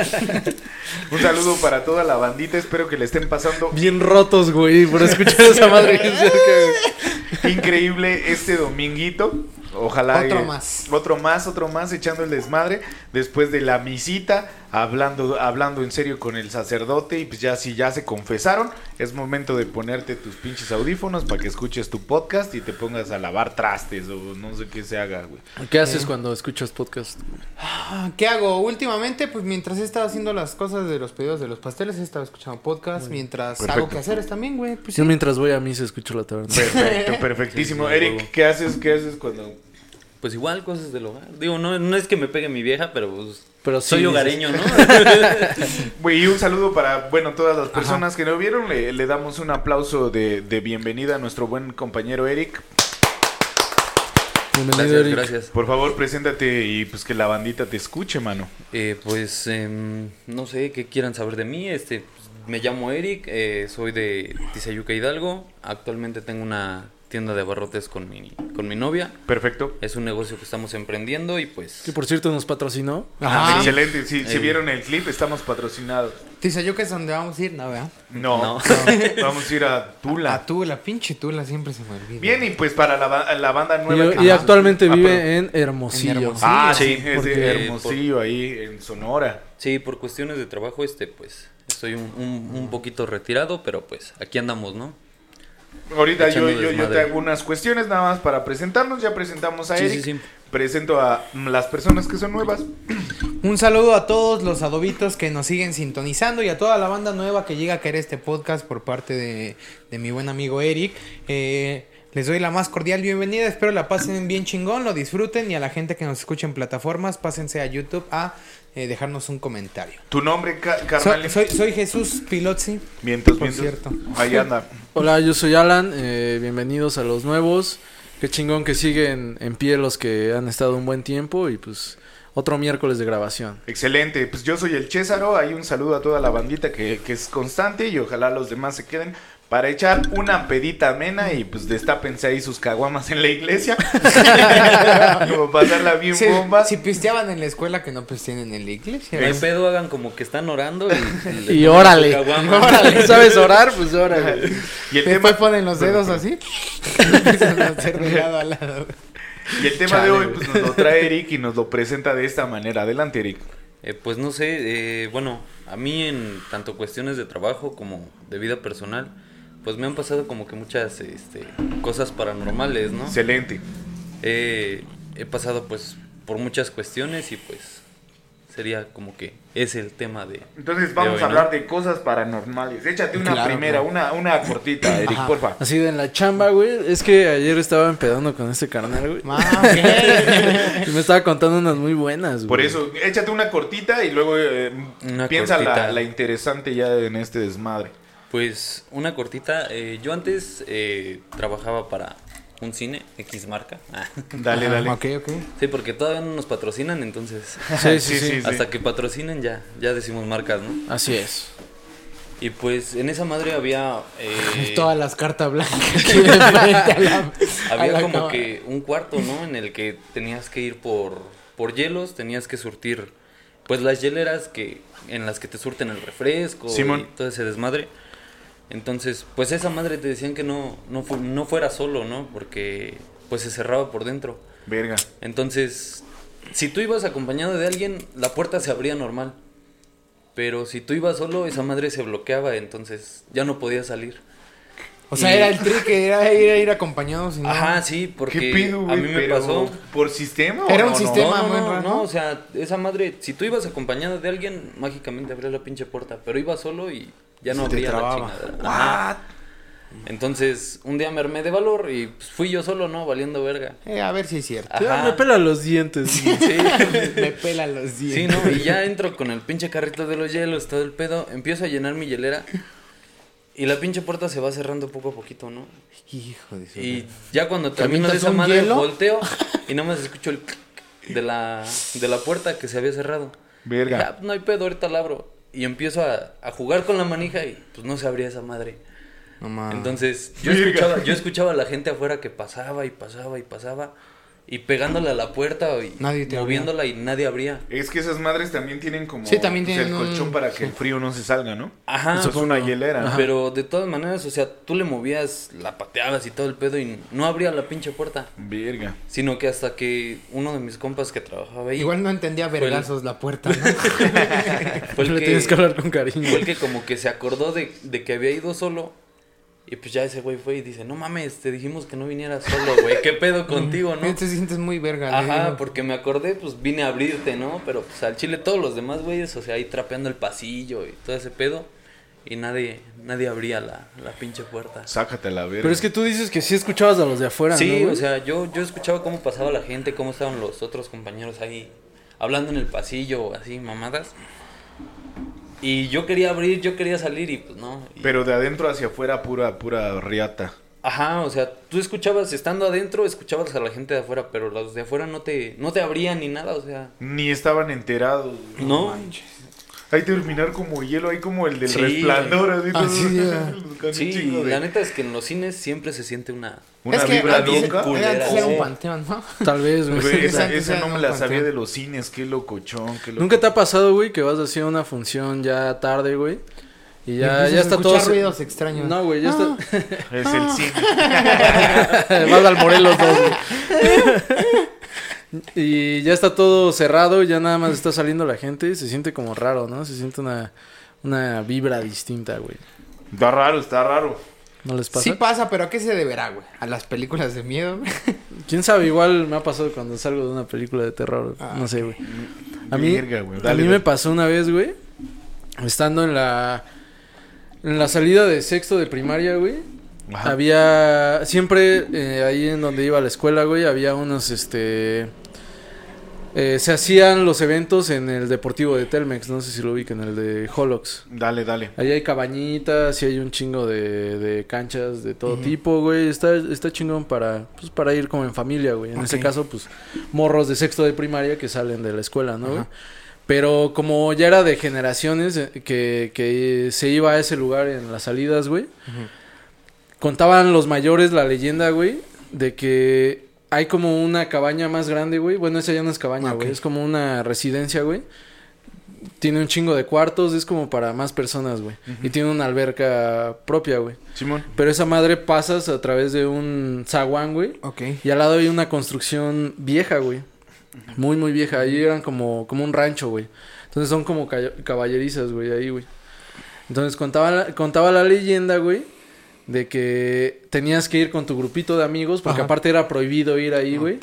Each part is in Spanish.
Un saludo para toda la bandita. Espero que le estén pasando Bien rotos, güey, por escuchar esa madre increíble este dominguito. Ojalá. Otro eh, más. Otro más, otro más, echando el desmadre. Después de la misita, hablando, hablando en serio con el sacerdote. Y pues ya, si ya se confesaron, es momento de ponerte tus pinches audífonos para que escuches tu podcast y te pongas a lavar trastes o no sé qué se haga, güey. ¿Qué haces cuando escuchas podcast? Ah, ¿Qué hago? Últimamente, pues mientras he estado haciendo las cosas de los pedidos de los pasteles, he estado escuchando podcast. Mientras Perfecto. hago quehaceres también, güey. Pues Yo sí. mientras voy a misa escucho la taberna. Perfecto, perfectísimo. Sí, sí, Eric. ¿qué haces? ¿Qué haces cuando Pues igual, cosas del hogar. Digo, no, no es que me pegue mi vieja, pero pues, Pero sí, soy dices- hogareño, ¿no? Güey, y un saludo para, bueno, todas las personas que no vieron. Le, le damos un aplauso de, de bienvenida a nuestro buen compañero Eric. Bienvenido, gracias, Eric. gracias. Por favor, preséntate y pues que la bandita te escuche, mano. Eh, pues em, no sé qué quieran saber de mí. Este, pues, me llamo Eric, eh, soy de Tizayuca Hidalgo. Actualmente tengo una tienda de abarrotes con mi, con mi novia. Perfecto. Es un negocio que estamos emprendiendo y pues... Que por cierto nos patrocinó. Ajá. Excelente. Si, si Eh. vieron el clip, estamos patrocinados. Tizayuca es donde vamos a ir, no, ¿verdad? No, No. vamos a ir a Tula. La Tula, pinche Tula, siempre se me olvida. Bien, y pues para la, la banda nueva. Y, que- y actualmente Ah, vive en Hermosillo. En Hermosillo. Ah, Sí, sí, es de Hermosillo, ahí en Sonora. Sí, por cuestiones de trabajo, este, pues estoy un, un, un poquito retirado, pero pues aquí andamos, ¿no? Ahorita yo, yo, yo te desmadre. hago unas cuestiones nada más para presentarnos. Ya presentamos a Sí, Eric. sí, sí. Presento a las personas que son nuevas. Un saludo a todos los adobitos que nos siguen sintonizando y a toda la banda nueva que llega a querer este podcast por parte de, de mi buen amigo Eric. Eh, les doy la más cordial bienvenida, espero la pasen bien chingón, lo disfruten y a la gente que nos escucha en plataformas, pásense a YouTube a eh, dejarnos un comentario. Tu nombre, ca- So- carnal. soy, soy Jesús Pilotzi. Vientos, por cierto. Ahí anda. Hola, yo soy Alan. eh, bienvenidos a los nuevos. Qué chingón que siguen en pie los que han estado un buen tiempo y pues otro miércoles de grabación. Excelente. Pues yo soy el Césaro. Hay un saludo a toda la bandita que, que es constante y ojalá los demás se queden para echar una pedita amena y pues destápense ahí sus caguamas en la iglesia. Como pasarla bien Sí, bomba. si pisteaban en la escuela, que no pisteen en la iglesia. No hay pedo, hagan como que están orando y... Y toman órale. Órale, ¿sabes orar? Pues órale. Y el Después tema, ponen los dedos así. Lado y el tema Chale, de hoy pues nos lo trae Eric y nos lo presenta de esta manera. Adelante, Eric. Eh, pues no sé, eh, bueno, a mí en tanto cuestiones de trabajo como de vida personal, pues me han pasado como que muchas este, cosas paranormales, ¿no? Excelente. Eh, he pasado pues por muchas cuestiones y pues sería como que es el tema de... Entonces vamos hoy, a ¿no? hablar de cosas paranormales. Échate una Claro, primera, una, una cortita, Eric, Ajá. porfa. Así de en la chamba, güey. Es que ayer estaba empedando con este carnal, güey. Ah. Y me estaba contando unas muy buenas, güey. Por eso, échate una cortita y luego eh, Una piensa la, la interesante ya en este desmadre. Pues una cortita, eh, yo antes eh, trabajaba para un cine, X marca. Ah, Dale, dale. Ok, ok. sí, porque todavía no nos patrocinan, entonces Sí, sí, sí. sí, sí. hasta que patrocinen ya, ya decimos marcas, ¿no? Así es. Y pues en esa madre había... eh, Todas las cartas blancas la, a Había la como cámara. que un cuarto, ¿no? En el que tenías que ir por, por hielos, tenías que surtir, pues las hieleras que en las que te surten el refresco Simón. y todo ese desmadre. Entonces, pues esa madre te decían que no, no, fu- no fuera solo, ¿no? Porque pues se cerraba por dentro. Verga. Entonces, si tú ibas acompañado de alguien, la puerta se abría normal. Pero si tú ibas solo, esa madre se bloqueaba, entonces ya no podías salir. O sea, Y- era el trick, era ir, ir acompañados. y no- Ajá, sí, porque ¿Qué pido, a güey? mí me pasó. ¿Por sistema o Era un no, sistema. No, no, raro, no, ¿no? o sea, esa madre, si tú ibas acompañado de alguien, mágicamente abría la pinche puerta, pero iba solo y ya no abría la. Ajá. Entonces, un día me armé de valor y pues, fui yo solo, ¿no? Valiendo verga. Eh, a ver si es cierto. Ajá. me pela los dientes. Sí, Me pelan los sí, dientes. ¿no? Y ya entro con el pinche carrito de los hielos, todo el pedo, empiezo a llenar mi hielera y la pinche puerta se va cerrando poco a poquito, ¿no? Hijo de su Y ya cuando termino de esa madre, hielo? volteo y no más escucho el clic de la, de la puerta que se había cerrado. Verga. Ya, no hay pedo, ahorita la abro. Y empiezo a, a jugar con la manija y pues no se abría esa madre. No mames. Entonces yo escuchaba, yo escuchaba a la gente afuera que pasaba y pasaba y pasaba. Y pegándole a la puerta y Nadie te moviéndola y nadie abría. Es que esas madres también tienen como Sí, también pues, tienen el colchón un- para que el frío no se salga, ¿no? Ajá. Eso es una hielera. ¿no? Pero de todas maneras, o sea, tú le movías, la pateabas y todo el pedo y no abría la pinche puerta. Verga. Sino que hasta que uno de mis compas que trabajaba ahí Igual no entendía el- vergazos la puerta, ¿no? fue el Le que, tienes que hablar con cariño. fue el que como que se acordó de, de que había ido solo. Y pues ya ese güey fue y dice, no mames, te dijimos que no vinieras solo, güey. ¿Qué pedo contigo, no? Te sientes muy verga. Ajá, digo. porque me acordé, pues vine a abrirte, ¿no? Pero pues al chile todos los demás güeyes, o sea, ahí trapeando el pasillo y todo ese pedo. Y nadie, nadie abría la, la pinche puerta. Sácate la verga. Pero es que tú dices que sí escuchabas a los de afuera, Sí, o sea, yo, yo escuchaba cómo pasaba la gente, cómo estaban los otros compañeros ahí hablando en el pasillo, así, mamadas. Y yo quería abrir, yo quería salir y pues no. Y- Pero de adentro hacia afuera, pura, pura riata. Ajá, o sea, tú escuchabas, estando adentro, escuchabas a la gente de afuera, pero los de afuera no te, no te abrían ni nada, o sea. Ni estaban enterados. güey. No, Hay que terminar como hielo, hay como el del Sí. resplandor. Así, todo- sí, de- la neta es que en los cines siempre se siente una... Una es que vibra loca. culera, antes era un sí. panteón, ¿no? Tal vez, güey. Güey, esa, no me la panteón. sabía de los cines, qué locochón, qué loco. ¿Nunca te ha pasado, güey, que vas así a una función ya tarde, güey? Y ya, ya está todo... ruidos extraños. No, güey, ya está... Es el cine. Vas al Morelos 2, güey. Y ya está todo cerrado, ya nada más está saliendo la gente. Se siente como raro, ¿no? Se siente una, una vibra distinta, güey. Está raro, está raro. ¿No les pasa? Sí pasa, pero ¿a qué se deberá, güey? ¿A las películas de miedo? ¿Quién sabe? Igual me ha pasado cuando salgo de una película de terror. Ah, no sé, güey. A mí, Verga, güey. a mí dale. me pasó una vez, güey. Estando en la... En la salida de sexto de primaria, güey. Ajá. Había... Siempre eh, ahí en donde iba a la escuela, güey, había unos, este... eh, se hacían los eventos en el Deportivo de Telmex, no sé si lo ubican, el de Holox. Dale, dale. Ahí hay cabañitas y hay un chingo de, de canchas de todo tipo, güey. Está, está chingón para, pues, para ir como en familia, güey. En Ok. ese caso, pues, morros de sexto de primaria que salen de la escuela, ¿no, güey? Pero como ya era de generaciones eh, que, que se iba a ese lugar en las salidas, güey. Contaban los mayores la leyenda, güey, de que hay como una cabaña más grande, güey. Bueno, esa ya no es cabaña, Ah, güey. Es como una residencia, güey. Tiene un chingo de cuartos, es como para más personas, güey. Y tiene una alberca propia, güey. Simón. Pero esa madre pasas a través de un zaguán, güey. Ok. Y al lado hay una construcción vieja, güey. Muy, muy vieja. Ahí eran como, como un rancho, güey. Entonces son como ca- caballerizas, güey, ahí, güey. Entonces contaba la, contaba la leyenda, güey, de que tenías que ir con tu grupito de amigos, porque Ajá. aparte era prohibido ir ahí, güey.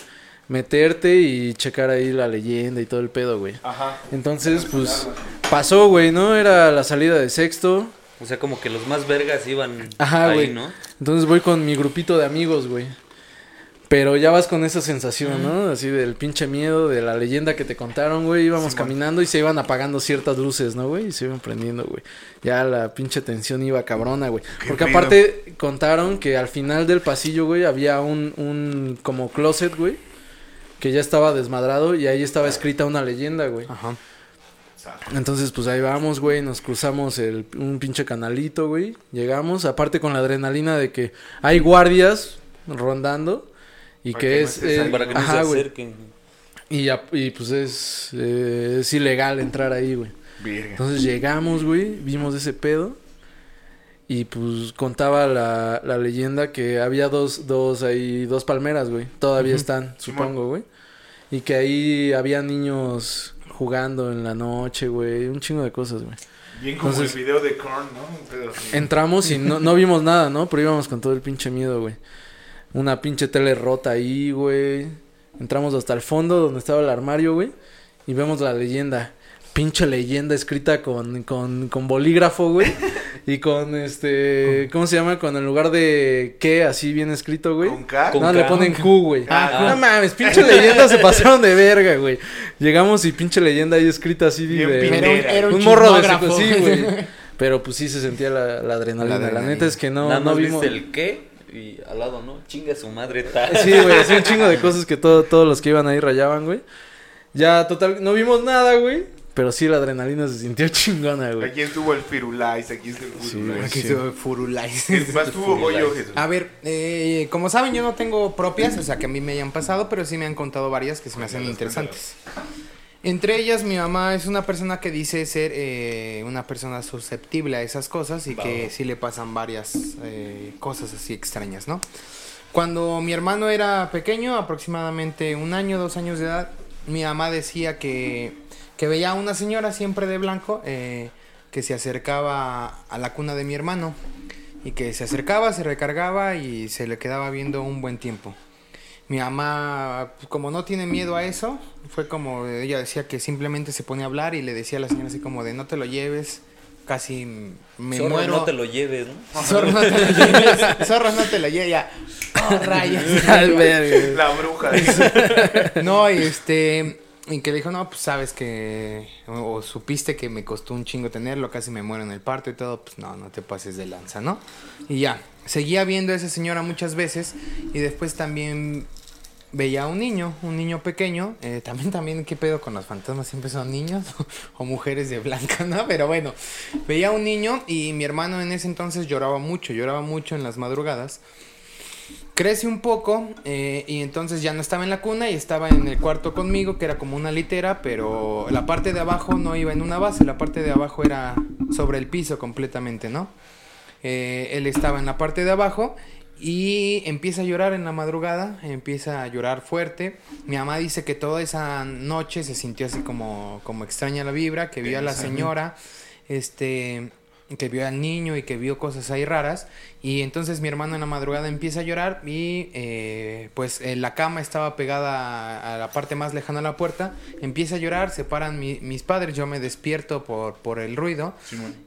Meterte y checar ahí la leyenda y todo el pedo, güey. Ajá. Entonces, pues, pasó, güey, ¿no? Era la salida de sexto. O sea, como que los más vergas iban Ajá, ahí, güey. ¿no? Entonces voy con mi grupito de amigos, güey. Pero ya vas con esa sensación, ¿no? Así del pinche miedo, de la leyenda que te contaron, güey. Íbamos caminando y se iban apagando ciertas luces, ¿no, güey? Y se iban prendiendo, güey. Ya la pinche tensión iba cabrona, güey. Porque aparte contaron que al final del pasillo, güey, había un, un como closet, güey. Que ya estaba desmadrado y ahí estaba escrita una leyenda, güey. Ajá. Entonces, pues ahí vamos, güey, nos cruzamos el, un pinche canalito, güey. Llegamos, aparte con la adrenalina de que hay guardias rondando y Para que, que no es... eh. Para que no ajá, se acerquen. Y, ya- y pues es, eh, es ilegal entrar ahí, güey. Entonces llegamos, güey, vimos ese pedo. Y pues contaba la, la leyenda que había dos, dos ahí, dos palmeras, güey. Todavía están, supongo, güey. Y que ahí había niños jugando en la noche, güey. Un chingo de cosas, güey. Bien como Entonces- el video de Korn, ¿no? Entramos y no, no vimos nada, ¿no? Pero íbamos con todo el pinche miedo, güey. Una pinche tele rota ahí, güey. Entramos hasta el fondo donde estaba el armario, güey. Y vemos la leyenda. Pinche leyenda escrita con, con, con bolígrafo, güey. Y con este. ¿Cómo se llama? Con el lugar de qué, así bien escrito, güey. ¿Con K? Con no, K. le ponen Q, güey. Ah, no mames, pinche leyenda se pasaron de verga, güey. Llegamos y pinche leyenda ahí escrita así Bien de. Era un, era un, un morro de sí, güey. Pero pues sí se sentía la, la adrenalina. La neta es que no, Nada no vimos. el qué y al lado, ¿no? Chinga su madre tal. Sí, güey, así un chingo de cosas que todo, todos los que iban ahí rayaban, güey. Ya, total, no vimos nada, güey. Pero sí, la adrenalina se sintió chingona, güey. Aquí estuvo el Firulais, aquí está el Sí, Firulais. Aquí Sí. estuvo Furulais. ¿Quién más tuvo Goyo Jesús? A ver, eh, como saben, yo no tengo propias, o sea, que a mí me hayan pasado, pero sí me han contado varias que se me hacen interesantes. Entre ellas, mi mamá es una persona que dice ser eh, una persona susceptible a esas cosas y que sí le pasan varias eh, cosas así extrañas, ¿no? Cuando mi hermano era pequeño, aproximadamente un año, dos años de edad, mi mamá decía que, que veía a una señora siempre de blanco eh, que se acercaba a la cuna de mi hermano y que se acercaba, se recargaba y se le quedaba viendo un buen tiempo. Mi mamá, pues, como no tiene miedo a eso, fue como ella decía que simplemente se pone a hablar y le decía a la señora así como de no te lo lleves, casi me Zorro, muero. no te lo lleves, ¿no? Zorro no te lo lleves, zorro no te lo lleves, ya. Oh, rayos. La bruja. No, y este. Y que le dijo, no, pues sabes que. O, o supiste que me costó un chingo tenerlo, casi me muero en el parto y todo. Pues no, no te pases de lanza, ¿no? Y ya. Seguía viendo a esa señora muchas veces. Y después también veía a un niño, un niño pequeño. eh, también, también, ¿qué pedo con los fantasmas? Siempre son niños o mujeres de blanca, ¿no? Pero bueno, veía a un niño y mi hermano en ese entonces lloraba mucho, lloraba mucho en las madrugadas. Crece un poco eh, y entonces ya no estaba en la cuna y estaba en el cuarto conmigo, que era como una litera, pero la parte de abajo no iba en una base, la parte de abajo era sobre el piso completamente, ¿no? Eh, él estaba en la parte de abajo y empieza a llorar en la madrugada, empieza a llorar fuerte. Mi mamá dice que toda esa noche se sintió así como, como extraña la vibra, que vio a la señora, este, que vio al niño y que vio cosas ahí raras. Y entonces mi hermano en la madrugada empieza a llorar y eh, pues eh, la cama estaba pegada a, a la parte más lejana a la puerta. Empieza a llorar, se paran mi- mis padres, yo me despierto por, por el ruido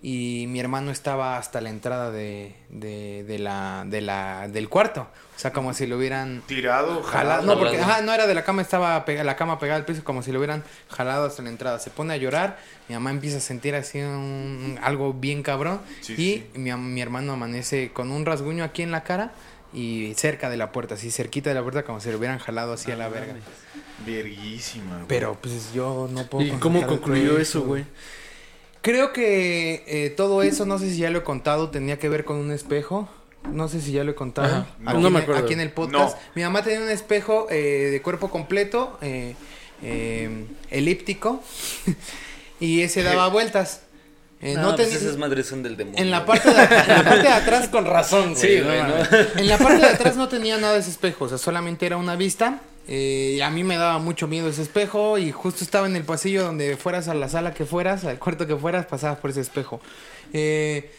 y mi hermano estaba hasta la entrada de, de, de la, de la, del cuarto. O sea, como si lo hubieran Tirado, jalado. No, porque ajá, no era de la cama, estaba pega- la cama pegada al piso, como si lo hubieran jalado hasta la entrada. Se pone a llorar, mi mamá empieza a sentir así un- algo bien cabrón. Sí, y sí. Mi, mi hermano amanece con un rasguño aquí en la cara y cerca de la puerta, así cerquita de la puerta, como si lo hubieran jalado así a la verga. Verguísima, güey. Pero pues yo no puedo. ¿Y cómo concluyó eso, güey? Creo que eh, todo eso, no sé si ya lo he contado, tenía que ver con un espejo. No sé si ya lo he contado. Ajá. Aquí, No en- me acuerdo. aquí en el podcast. No. Mi mamá tenía un espejo eh, de cuerpo completo, eh, eh, elíptico, y ese daba vueltas. Eh, no, no pues esas madres son del demonio. en la parte de, en la parte de atrás con razón, Sí, no güey, ¿no? mames. En la parte de atrás no tenía nada de ese espejo, o sea, solamente era una vista. Eh, y a mí me daba mucho miedo ese espejo y justo estaba en el pasillo donde fueras a la sala que fueras, al cuarto que fueras, pasabas por ese espejo. Eh,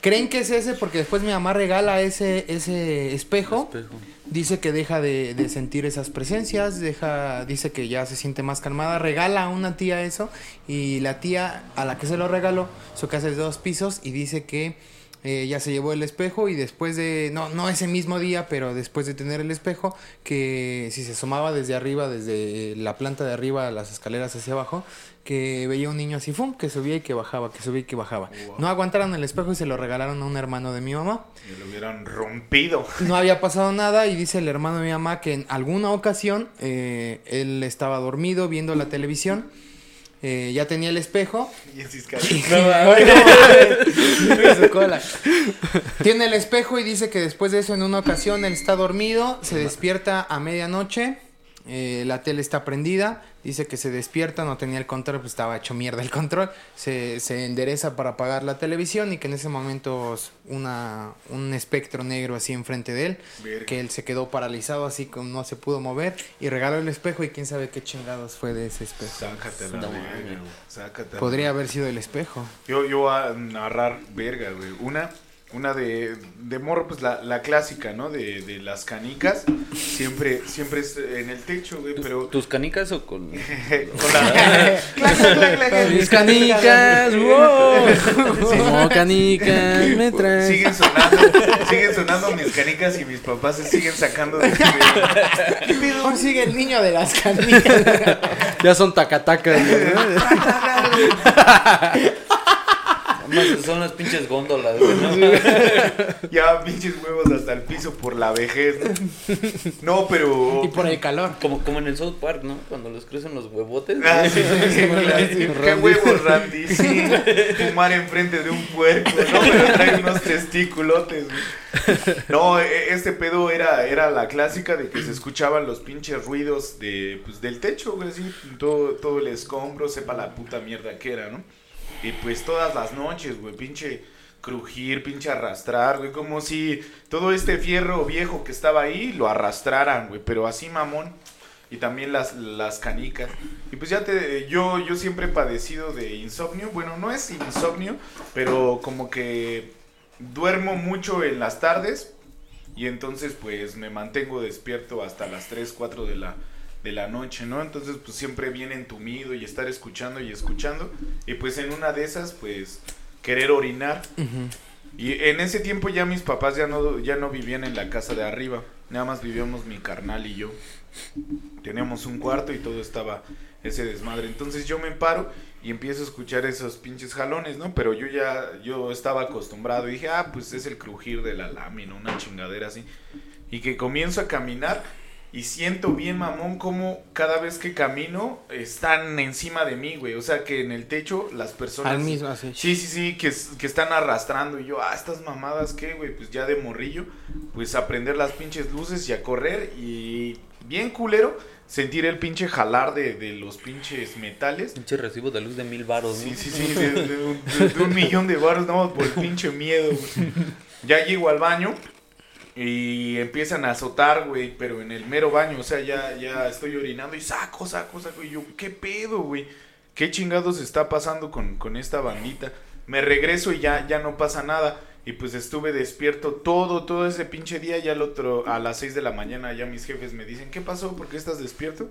¿Creen que es ese? Porque después mi mamá regala ese, ese espejo. Espejo. Dice que deja de, de sentir esas presencias, deja, dice que ya se siente más calmada, regala a una tía eso y la tía a la que se lo regaló, su casa es de dos pisos y dice que eh, ya se llevó el espejo y después de, no, no ese mismo día, pero después de tener el espejo, que si se asomaba desde arriba, desde la planta de arriba las escaleras hacia abajo, que veía un niño así, ¡fum! que subía y que bajaba, que subía y que bajaba. No aguantaron el espejo y se lo regalaron a un hermano de mi mamá. Me lo hubieran rompido. No había pasado nada y dice el hermano de mi mamá que en alguna ocasión eh, él estaba dormido viendo la televisión, eh, ya tenía el espejo. Y. Tiene el espejo y dice que después de eso en una ocasión él está dormido, se despierta a medianoche, eh, la tele está prendida, dice que se despierta, no tenía el control, pues estaba hecho mierda el control, se, se endereza para apagar la televisión y que en ese momento una, un espectro negro así enfrente de él, Verga. que él se quedó paralizado así como no se pudo mover y regaló el espejo y quién sabe qué chingados fue de ese espejo. Sácate la. Sácate Podría haber sido el espejo. Yo, yo voy a narrar verga, güey. Una, una de, de morro, pues la, la clásica, ¿no? De, de las canicas. Siempre, siempre es en el techo, güey, pero. ¿Tus canicas o con.? con la- Mis canicas, wow. Como canicas me traen. siguen sonando, siguen sonando mis canicas y mis papás se siguen sacando de. Hoy sigue el niño de las canicas. Ya son tacatacas, güey. Más son las pinches góndolas, güey, ¿no? Ya pinches huevos hasta el piso por la vejez. No, No, pero. Y por el calor. Como, como en el South Park, ¿no? Cuando les crecen los huevotes. Ah, sí, sí, sí, Sí, Qué huevos, Randy. Sí, fumar enfrente de un puerco, ¿no? Pero trae unos testículotes, güey. No, e- este pedo era, era la clásica de que se escuchaban los pinches ruidos de, pues, del techo, güey, así. Todo, todo el escombro, sepa la puta mierda que era, ¿no? Y pues todas las noches, güey, pinche crujir, pinche arrastrar, güey, como si todo este fierro viejo que estaba ahí lo arrastraran, güey, pero así mamón. Y también las, las canicas. Y pues ya te, yo, yo siempre he padecido de insomnio. Bueno, no es insomnio, pero como que duermo mucho en las tardes. Y entonces pues me mantengo despierto hasta las 3, 4 de la, de la noche, ¿no? Entonces pues siempre bien entumido y estar escuchando y escuchando. Y pues en una de esas pues querer orinar. Y en ese tiempo ya mis papás ya no, ya no vivían en la casa de arriba. Nada más vivíamos mi carnal y yo. Teníamos un cuarto y todo estaba ese desmadre. Entonces yo me paro y empiezo a escuchar esos pinches jalones, ¿no? Pero yo ya, yo estaba acostumbrado y dije, ah, pues es el crujir de la lámina, una chingadera así. Y que comienzo a caminar y siento bien mamón como cada vez que camino están encima de mí, güey. O sea que en el techo las personas... Al mismo, así. Sí, sí, sí, que, que están arrastrando. Y yo, ah, estas mamadas, ¿qué, güey? Pues ya de morrillo, pues a prender las pinches luces y a correr. Y bien culero, sentir el pinche jalar de, de los pinches metales. Pinche recibo de luz de mil varos, ¿no? Sí, sí, sí, de, de un, de- de un millón de baros, no, por el pinche miedo, güey. Ya llego al baño y empiezan a azotar, güey, pero en el mero baño, o sea, ya, ya estoy orinando y saco, saco, saco. Y yo, ¿qué pedo, güey? ¿Qué chingados está pasando con, con esta bandita? Me regreso y ya, ya no pasa nada. Y pues estuve despierto todo, todo ese pinche día. Ya al otro, a las 6 de la mañana, ya mis jefes me dicen, ¿qué pasó? ¿Por qué estás despierto?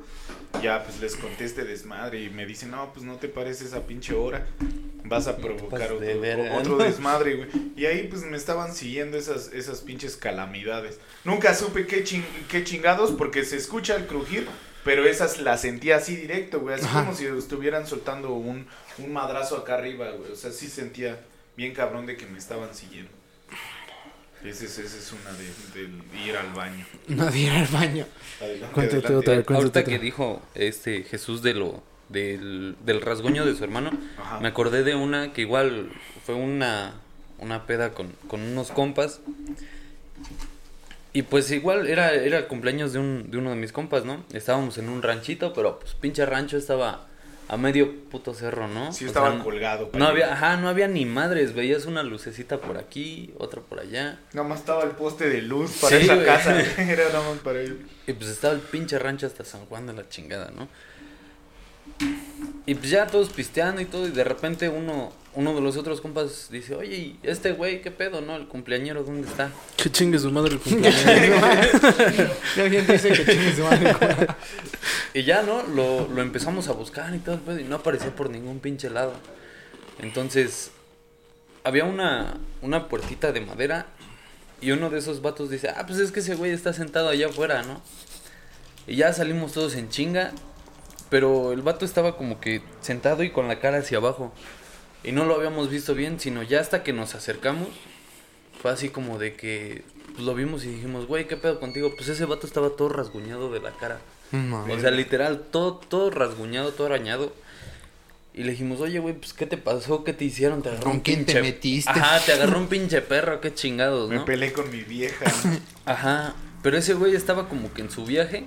Ya, pues les conté este desmadre. Y me dicen, no, pues no te parece esa pinche hora. Vas a provocar pasas otro, de otro desmadre, güey. Y ahí pues me estaban siguiendo esas, esas pinches calamidades. Nunca supe qué, chin- qué chingados porque se escucha el crujir, pero esas las sentía así directo, güey. Así Ajá. como si estuvieran soltando un, un madrazo acá arriba, güey. O sea, sí sentía bien cabrón de que me estaban siguiendo. Esa es, esa es una de, ir al baño. No de ir al baño. Adelante, Cuéntate adelante. otra. Cuéntate ahorita otra. que dijo este Jesús de lo del, del rasguño de su hermano, Ajá. me acordé de una que igual fue una, una peda con, con unos compas. Y pues igual era, era el cumpleaños de, un, de uno de mis compas, ¿no? Estábamos en un ranchito, pero pues pinche rancho estaba a medio puto cerro, ¿no? Sí, O estaba sea, colgado. No había, ajá, no había ni madres, veías una lucecita por aquí, otra por allá. Nada más estaba el poste de luz para Sí, esa casa. Era nada más para ellos. Y pues estaba el pinche rancho hasta San Juan de la chingada, ¿no? Y pues ya todos pisteando y todo, y de repente uno, uno de los otros compas dice, oye, ¿y este güey qué pedo, no? El cumpleañero, ¿dónde está? Que chingue su madre el cumpleaños. Ya bien dice que chingue su madre. Y ya, ¿no? Lo, lo empezamos a buscar y todo el pedo, y no aparecía por ningún pinche lado. Entonces, había una, una puertita de madera, y uno de esos vatos dice, ah, pues es que ese güey está sentado allá afuera, ¿no? Y ya salimos todos en chinga, pero el vato estaba como que sentado y con la cara hacia abajo. Y no lo habíamos visto bien, sino ya hasta que nos acercamos, fue así como de que pues, lo vimos y dijimos, güey, ¿qué pedo contigo? Pues ese vato estaba todo rasguñado de la cara. O sea, literal, todo, todo rasguñado, todo arañado. Y le dijimos, oye, güey, pues, ¿qué te pasó? ¿Qué te hicieron? ¿Te agarró ¿Con un quién te metiste? Ajá, te agarró un pinche perro, qué chingados, Me ¿no? peleé con mi vieja. Ajá, pero ese güey estaba como que en su viaje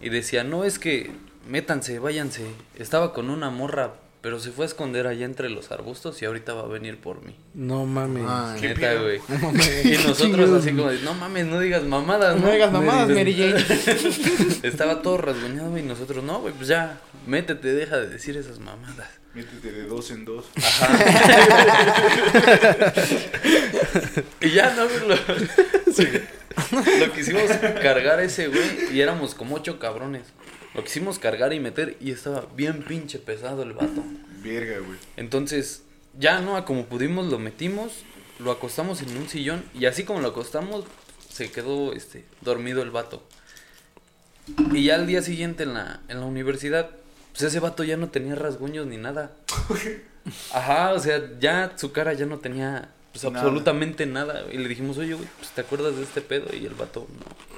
y decía, no, es que métanse, váyanse. Estaba con una morra, pero se fue a esconder allá entre los arbustos y ahorita va a venir por mí. No mames. Ay, ¿Qué Neta, güey. no mames. Y nosotros así como de, no mames, no digas mamadas, ¿no? No digas mamadas, Mary Jane. Estaba todo rasguñado güey, y nosotros, no, güey, pues ya, métete, deja de decir esas mamadas. Métete de dos en dos. Y ya, no, güey, lo, lo quisimos cargar ese güey y éramos como ocho cabrones. Lo quisimos cargar y meter y estaba bien pinche pesado el vato. Verga, güey. Entonces, ya no, a como pudimos lo metimos, lo acostamos en un sillón y así como lo acostamos, se quedó este dormido el vato. Y ya al día siguiente en la, en la universidad pues ese vato ya no tenía rasguños ni nada. Ajá, o sea, ya su cara ya no tenía pues, Nada. absolutamente nada. Y le dijimos, oye, güey, pues te acuerdas de este pedo. Y el vato, no.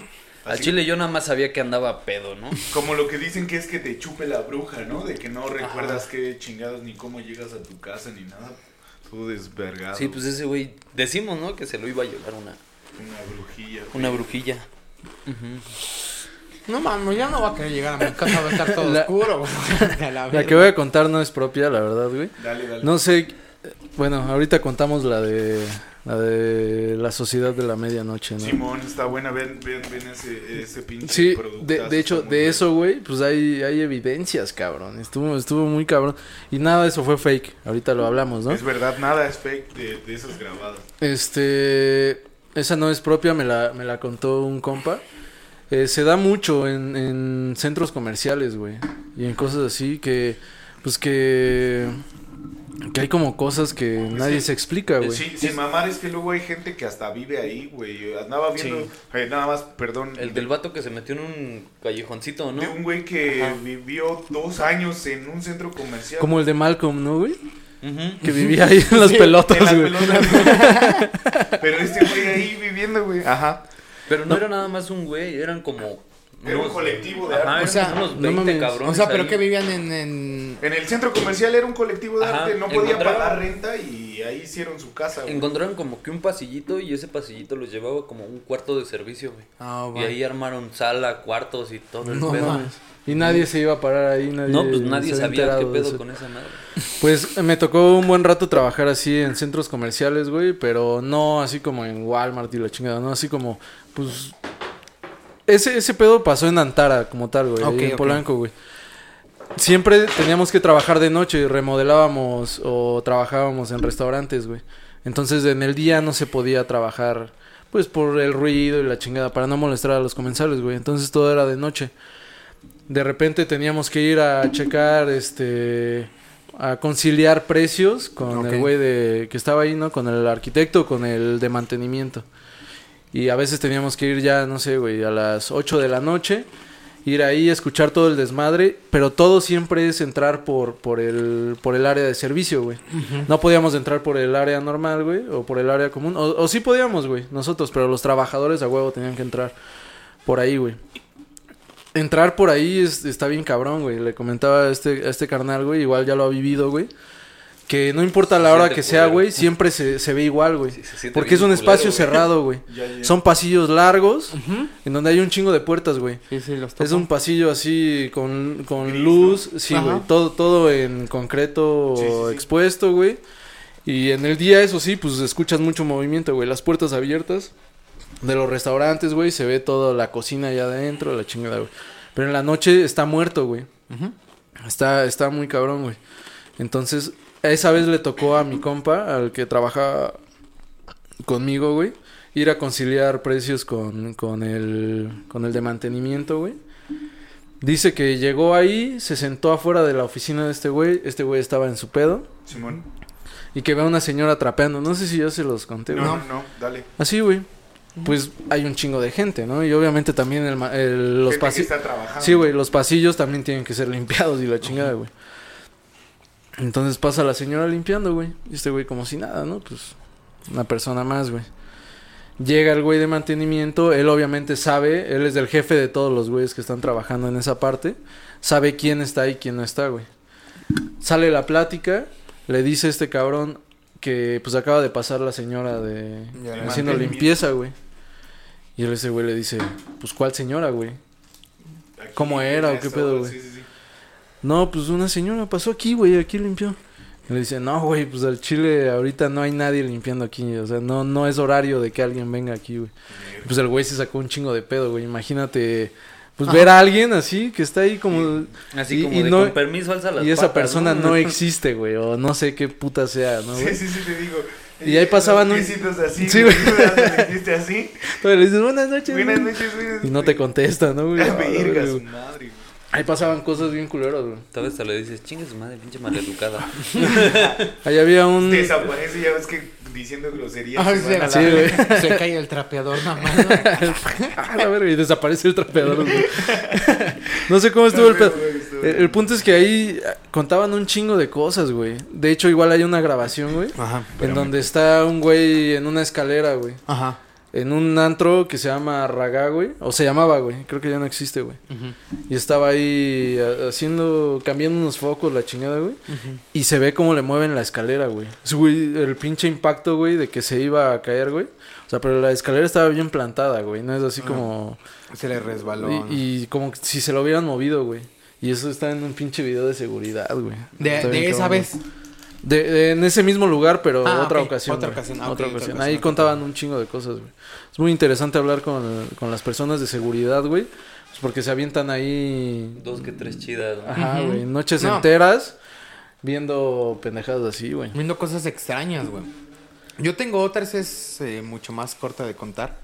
Al Así- chile yo nada más sabía que andaba pedo, ¿no? Como lo que dicen que es que te chupe la bruja, ¿no? De que no recuerdas qué chingados ni cómo llegas a tu casa ni nada. Todo desvergado. Sí, pues ese güey, decimos, ¿no? Que se lo iba a llevar una, Una brujilla. güey. una brujilla. No mames, ya no va a querer llegar a mi casa, va a estar todo La- oscuro. güey. La La que voy a contar no es propia, la verdad, güey. Dale, dale. No sé, bueno, ahorita contamos la de la de la sociedad de la medianoche, ¿no? Simón, está buena. Ven, ven, ven ese, ese pinche Sí, de, de hecho, de eso, güey, pues hay, hay evidencias, cabrón. Estuvo, estuvo muy cabrón. Y nada de eso fue fake. Ahorita lo hablamos, ¿no? Es verdad, nada es fake de, de esas grabadas. Este, esa no es propia, me la, me la contó un compa. Eh, se da mucho en, en centros comerciales, güey. Y en cosas así que, pues que, que hay como cosas que nadie que- se explica, güey. Sí, sin mamar es que luego hay gente que hasta vive ahí, güey. Andaba viendo, Sí. eh, nada más, perdón. El del vato que se metió en un callejoncito, ¿no? De un güey que Ajá. vivió dos años en un centro comercial. Como el de Malcolm, ¿no, güey? Ujú. Que vivía ahí en las Sí, pelotas, en las güey. pelotas. Pero este güey ahí viviendo, güey. Ajá. Pero no, era nada más un güey, eran como... Era un colectivo de Ajá, arte. O sea, unos no 20 mames. cabrones O sea, pero ahí. que vivían en, en... En el centro comercial era un colectivo de Ajá, arte, no podía pagar renta y ahí hicieron su casa. güey. Encontraron como que un pasillito y ese pasillito los llevaba como un cuarto de servicio, güey. Ah, Y ahí armaron sala, cuartos y todo el No pedo. mames. Y nadie se iba a parar ahí, nadie No, pues nadie sabía qué pedo con esa madre. Pues me tocó un buen rato trabajar así en centros comerciales, güey, pero no así como en Walmart y la chingada, no así como, pues... Ese, ese pedo pasó en Antara como tal, güey, en. Polanco, güey. Siempre teníamos que trabajar de noche y remodelábamos o trabajábamos en restaurantes, güey. Entonces en el día no se podía trabajar, pues por el ruido y la chingada, para no molestar a los comensales, güey. Entonces todo era de noche. De repente teníamos que ir a checar, este, a conciliar precios con el güey de que estaba ahí, ¿no? Con el arquitecto, con el de mantenimiento. Y a veces teníamos que ir ya, no sé, güey, a las 8 de la noche, ir ahí, escuchar todo el desmadre, pero todo siempre es entrar por, por, el, por el área de servicio, güey. No podíamos entrar por el área normal, güey, o por el área común. O, o sí podíamos, güey, nosotros, pero los trabajadores a huevo tenían que entrar por ahí, güey. Entrar por ahí es- está bien cabrón, güey. Le comentaba a este, a este carnal, güey, igual ya lo ha vivido, güey. Que no importa la hora que sea, güey, siempre se, se ve igual, güey. Sí, se siente Porque es un culero, espacio cerrado, güey. Son pasillos largos en donde hay un chingo de puertas, güey. Sí, sí, los Es un pasillo así con, con Gris, luz, sí, güey. Todo, todo en concreto Sí, sí, sí. expuesto, güey. Y en el día, eso sí, pues escuchas mucho movimiento, güey. Las puertas abiertas de los restaurantes, güey. Se ve toda la cocina allá adentro, la chingada, güey. Pero en la noche está muerto, güey. Está, está muy cabrón, güey. Entonces, esa vez le tocó a mi compa, al que trabaja conmigo, güey, ir a conciliar precios con, con, el, con el de mantenimiento, güey. Dice que llegó ahí, se sentó afuera de la oficina de este güey. Este güey estaba en su pedo. Simón. Y que ve a una señora trapeando. No sé si ya se los conté, No, güey. no, no, dale. Así, güey. Pues hay un chingo de gente, ¿no? Y obviamente también el, los pasillos. Sí, güey, los pasillos también tienen que ser limpiados y la chingada, güey. Entonces pasa la señora limpiando, güey. Y este güey como si nada, ¿no? Pues una persona más, güey. Llega el güey de mantenimiento, él obviamente sabe, él es el jefe de todos los güeyes que están trabajando en esa parte, sabe quién está y quién no está, güey. Sale la plática, le dice este cabrón que pues acaba de pasar la señora de Ya, haciendo limpieza, güey. Y él ese güey le dice, pues ¿cuál señora, güey? ¿Cómo era o qué pedo, güey? Sí, sí. No, pues una señora pasó aquí, güey, aquí limpió. Y le dice, no, güey, pues al chile ahorita no hay nadie limpiando aquí. O sea, no, no es horario de que alguien venga aquí, güey. Pues el güey se sacó un chingo de pedo, güey. Imagínate, pues ver a alguien así que está ahí como... Así Y- como y de no- con permiso alza las Y esa patas, persona no existe, güey. O no sé qué puta sea, ¿no, güey? Sí, sí, sí, te digo. Y ahí pasaban un- así. Sí, güey. así. Entonces le dices, buenas noches. Buenas güey". noches, Y no te contesta, ¿no, güey? Verga, güey. su madre. güey. Ahí pasaban cosas bien culeras, güey. Tal vez te le dices, chingue su madre, pinche maleducada. Ahí había un... Desaparece, ya ves que diciendo groserías. Ah, se a sí, güey. Se cae el trapeador nada más. ¿no? Ah, la verga, y desaparece el trapeador, güey. no sé cómo estuvo el pedo. Güey, estuvo El, el punto es que ahí eh, contaban un chingo de cosas, güey. De hecho, igual hay una grabación, güey. Ajá. En donde está un güey en una escalera, güey. Ajá. En un antro que se llama Raga, güey. O se llamaba, güey. Creo que ya no existe, güey. Y estaba ahí haciendo, cambiando unos focos, la chingada, güey. Y se ve cómo le mueven la escalera, güey. El pinche impacto, güey, de que se iba a caer, güey. O sea, pero la escalera estaba bien plantada, güey. No es así como... Se le resbaló. Y, y como si se lo hubieran movido, güey. Y eso está en un pinche video de seguridad, güey. de de esa cabrón. vez. De, de- en ese mismo lugar, pero Ah, otra ocasión. otra ocasión, ah, otra ok, otra ocasión. ocasión, Ahí contaban un chingo de cosas, güey. Es muy interesante hablar con, con las personas de seguridad, güey. pues porque se avientan ahí. Dos que tres chidas. ¿no? Ajá, güey. Noches No. enteras viendo pendejadas así, güey. Viendo cosas extrañas, güey. Yo tengo otras, es eh, mucho más corta de contar.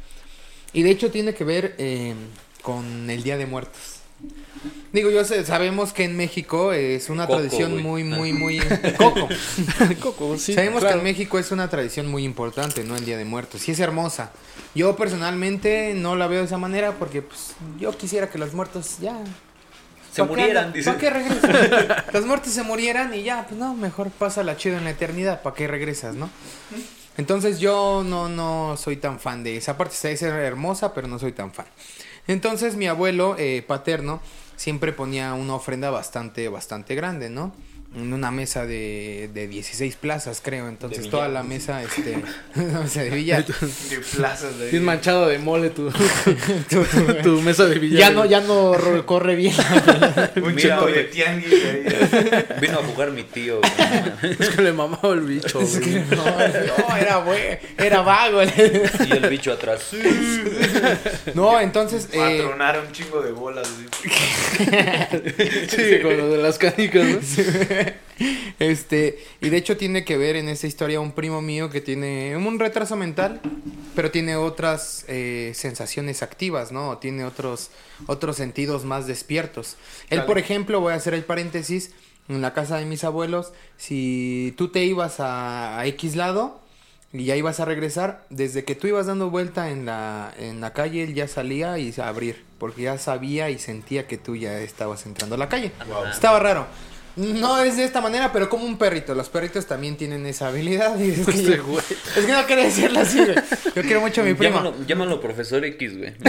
Y de hecho tiene que ver eh, con el Día de Muertos. Digo, yo sé, sabemos que en México es una Coco, tradición güey. muy, muy, muy... Coco. Coco, sí. Sabemos claro. que en México es una tradición muy importante, ¿no? El Día de Muertos. Sí es hermosa. Yo personalmente no la veo de esa manera porque pues, yo quisiera que los muertos ya... Se ¿pa' qué murieran, dice. ¿Para qué regresan? los muertos se murieran y ya, pues no, mejor pasa la chido en la eternidad. ¿Para qué regresas, no? Entonces yo no, no soy tan fan de esa parte. Se ser hermosa, pero no soy tan fan. Entonces mi abuelo eh, paterno siempre ponía una ofrenda bastante, bastante grande, ¿no? En una mesa de, de 16 plazas, creo. Entonces De toda la mesa, este, una mesa de billar. De plazas de Bien manchado de mole tu, tu, tu mesa de billar. ya no, ya no corre bien. Un Mira, de tianguis ahí. Vino a jugar mi tío. güey. Es que le mamaba el bicho, Es que no, no, era güey, era vago. Y el bicho atrás. Sí. No, entonces, eh, Patronar un chingo de bolas. Sí, con lo de las canicas, ¿no? este, y de hecho tiene que ver en esta historia un primo mío que tiene un retraso mental, pero tiene otras eh, sensaciones activas, ¿no? Tiene otros, otros sentidos más despiertos. Él, Dale. por ejemplo, voy a hacer el paréntesis, en la casa de mis abuelos, si tú te ibas a, a X lado y ya ibas a regresar, desde que tú ibas dando vuelta en la, en la calle, él ya salía y a abrir, porque ya sabía y sentía que tú ya estabas entrando a la calle. Wow. Estaba raro. No es de esta manera, pero como un perrito. Los perritos también tienen esa habilidad. y es, que Este yo, es que no quería decirlo así, güey. Yo quiero mucho a mi primo. Llámalo, llámalo profesor X, güey.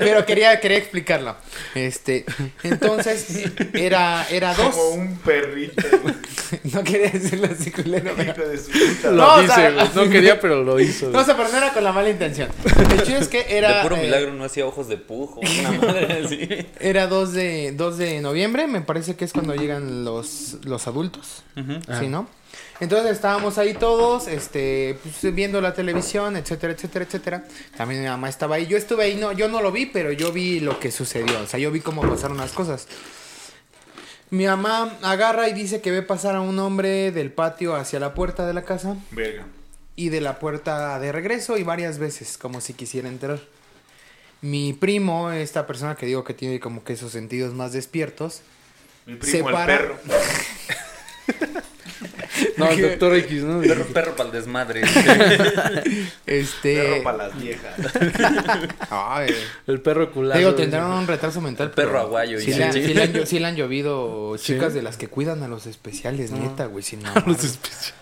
Pero quería, quería explicarlo. Este, entonces, era, era dos. Como un perrito. güey. No quería decirlo así, culero, pero- Hijo de su puta Lo No, o dice, sea, güey. No quería, pero lo hizo. No, o sea, pero no era con la mala intención. El chido es que era. de puro eh, milagro no hacía ojos de pujo. Una madre así. Era 2 de, 2 de noviembre, me parece que es cuando llegan los, los adultos. Ah. ¿Sí, no? Entonces estábamos ahí todos, este, pues, viendo la televisión, etcétera, etcétera, etcétera. También mi mamá estaba ahí. Yo estuve ahí, no, yo no lo vi, pero yo vi lo que sucedió. O sea, yo vi cómo pasaron las cosas. Mi mamá agarra y dice que ve pasar a un hombre del patio hacia la puerta de la casa Verga. y de la puerta de regreso y varias veces, como si quisiera entrar. Mi primo, esta persona que digo que tiene como que esos sentidos más despiertos, Mi Se primo, el para. perro. No, el doctor X, ¿no? Perro, perro para el desmadre. este... Perro para las viejas. Ay, El perro culado. digo, tendrán un retraso mental. perro pero aguayo, Sí, y le, han- sí. sí le han, sí le han llovido Sí. chicas de las que cuidan a los especiales, neta, güey, sin Los mamar. especiales.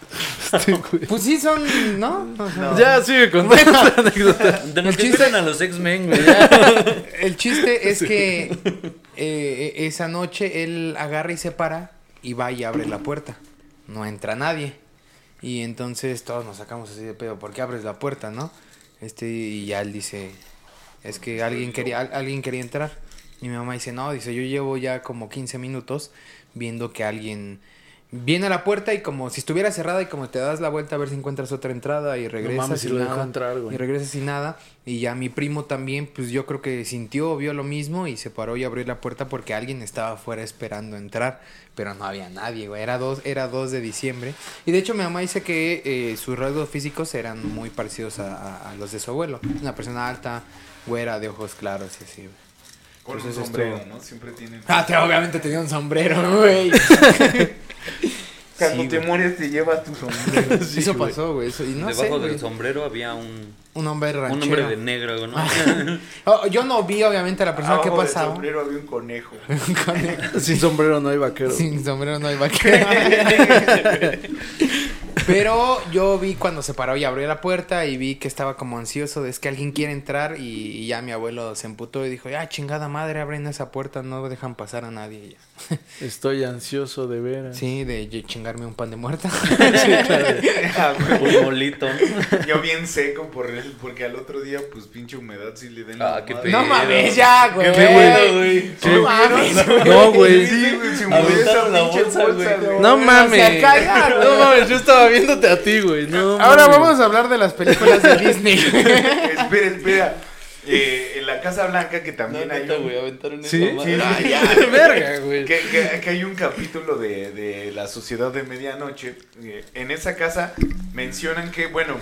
Este. Pues sí son, ¿no? O sea, No. Ya, sigue contando esta anécdota. De los El que chiste- a los X-Men, güey. ya. El chiste es que eh, esa noche él agarra y se para y va y abre la puerta. No entra nadie. Y entonces todos nos sacamos así de pedo. ¿Por qué abres la puerta, no? Este, y ya él dice, es que alguien quería, al- alguien quería entrar. Y mi mamá dice, no, dice, yo llevo ya como 15 minutos viendo que alguien viene a la puerta y como si estuviera cerrada y como te das la vuelta a ver si encuentras otra entrada y regresas mames, si y lo dejó nada, entrar, güey. y regresas sin nada y ya mi primo también pues yo creo que sintió vio lo mismo y se paró y abrió la puerta porque alguien estaba afuera esperando entrar pero no había nadie güey era dos era 2 de diciembre y de hecho mi mamá dice que eh, sus rasgos físicos eran muy parecidos a, a- a los de su abuelo una persona alta güera de ojos claros y así güey. Con Entonces un sombrero, esto- ¿no? Siempre tienen. Ah, te- obviamente tenía un sombrero, güey. Cuando Sí, te güey. mueres te llevas tu sombrero. eso pasó, güey. Eso, y no sé, Debajo güey. del sombrero había un, Un hombre ranchero. un hombre de negro, ¿no? Oh, yo no vi, obviamente, a la persona que Abajo del pasaba. sombrero había un conejo. Sin sombrero no hay vaquero. Sin sombrero no hay vaquero. Pero yo vi cuando se paró y abrió la puerta y vi que estaba como ansioso de es que alguien quiere entrar y, y ya mi abuelo se emputó y dijo, ah, chingada madre, abren esa puerta, no dejan pasar a nadie. Ya. Estoy ansioso de ver. Sí, de chingarme un pan de muerta. Un molito. Yo bien seco por él, porque al otro día, pues pinche humedad sí le den la Ah, qué no mames, ya, güey. Qué bueno, güey. No mames. No, güey. Sí, güey, la bolsa. No mames. No mames, yo estaba viéndote a ti, güey. No, Ahora vamos a hablar de las películas de Disney. espera, espera. Eh, en la Casa Blanca, que No, también hay neta, un, güey, aventaron ¿Sí? esa. Sí, Ah, Verga, güey. que, que- que hay un capítulo de, de la Sociedad de Medianoche. eh, en esa casa mencionan que, bueno,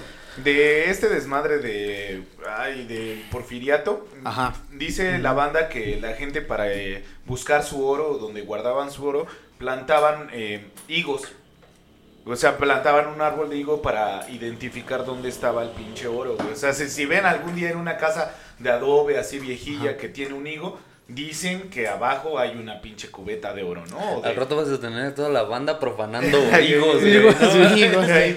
de este desmadre de, ay, de Porfiriato, Ajá. dice la banda que la gente para eh, buscar su oro, donde guardaban su oro, plantaban eh, higos. O sea, plantaban un árbol de higo para identificar dónde estaba el pinche oro. güey. O sea, si, si ven algún día en una casa de adobe así viejilla que tiene un higo, dicen que abajo hay una pinche cubeta de oro, ¿no? De- Al rato vas a tener a toda la banda profanando higos,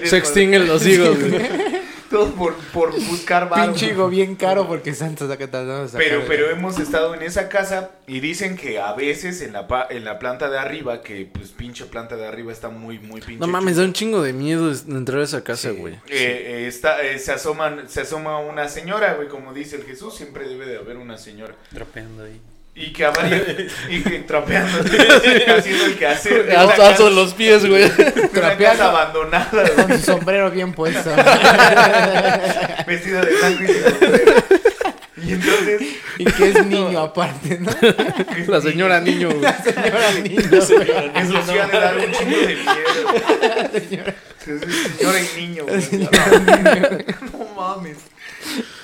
Se extinguen los higos, güey. Todo por, por buscar varo. Pinche higo bien caro porque Santos acá Pero, pero hemos estado en esa casa y dicen que a veces en la, pa- en la planta de arriba, que pues pinche planta de arriba está muy, muy pinche. No mames, da un chingo de miedo entrar a esa casa, güey. Eh, eh, está, eh, se, asoman, se asoma una señora, güey, como dice el Jesús, siempre debe de haber una señora. Trapeando ahí. Y que a varios, y que trapeando, haciendo el quehacer de una Alzo, los pies, güey. Trapeando. abandonada, Con su sombrero bien puesto. vestida de blanco y sombrero. Y entonces, y que es niño aparte, ¿no? La señora niño, güey. Señora niño. eso sí ha de dar un chingo de miedo. Señora y niño, güey. No mames.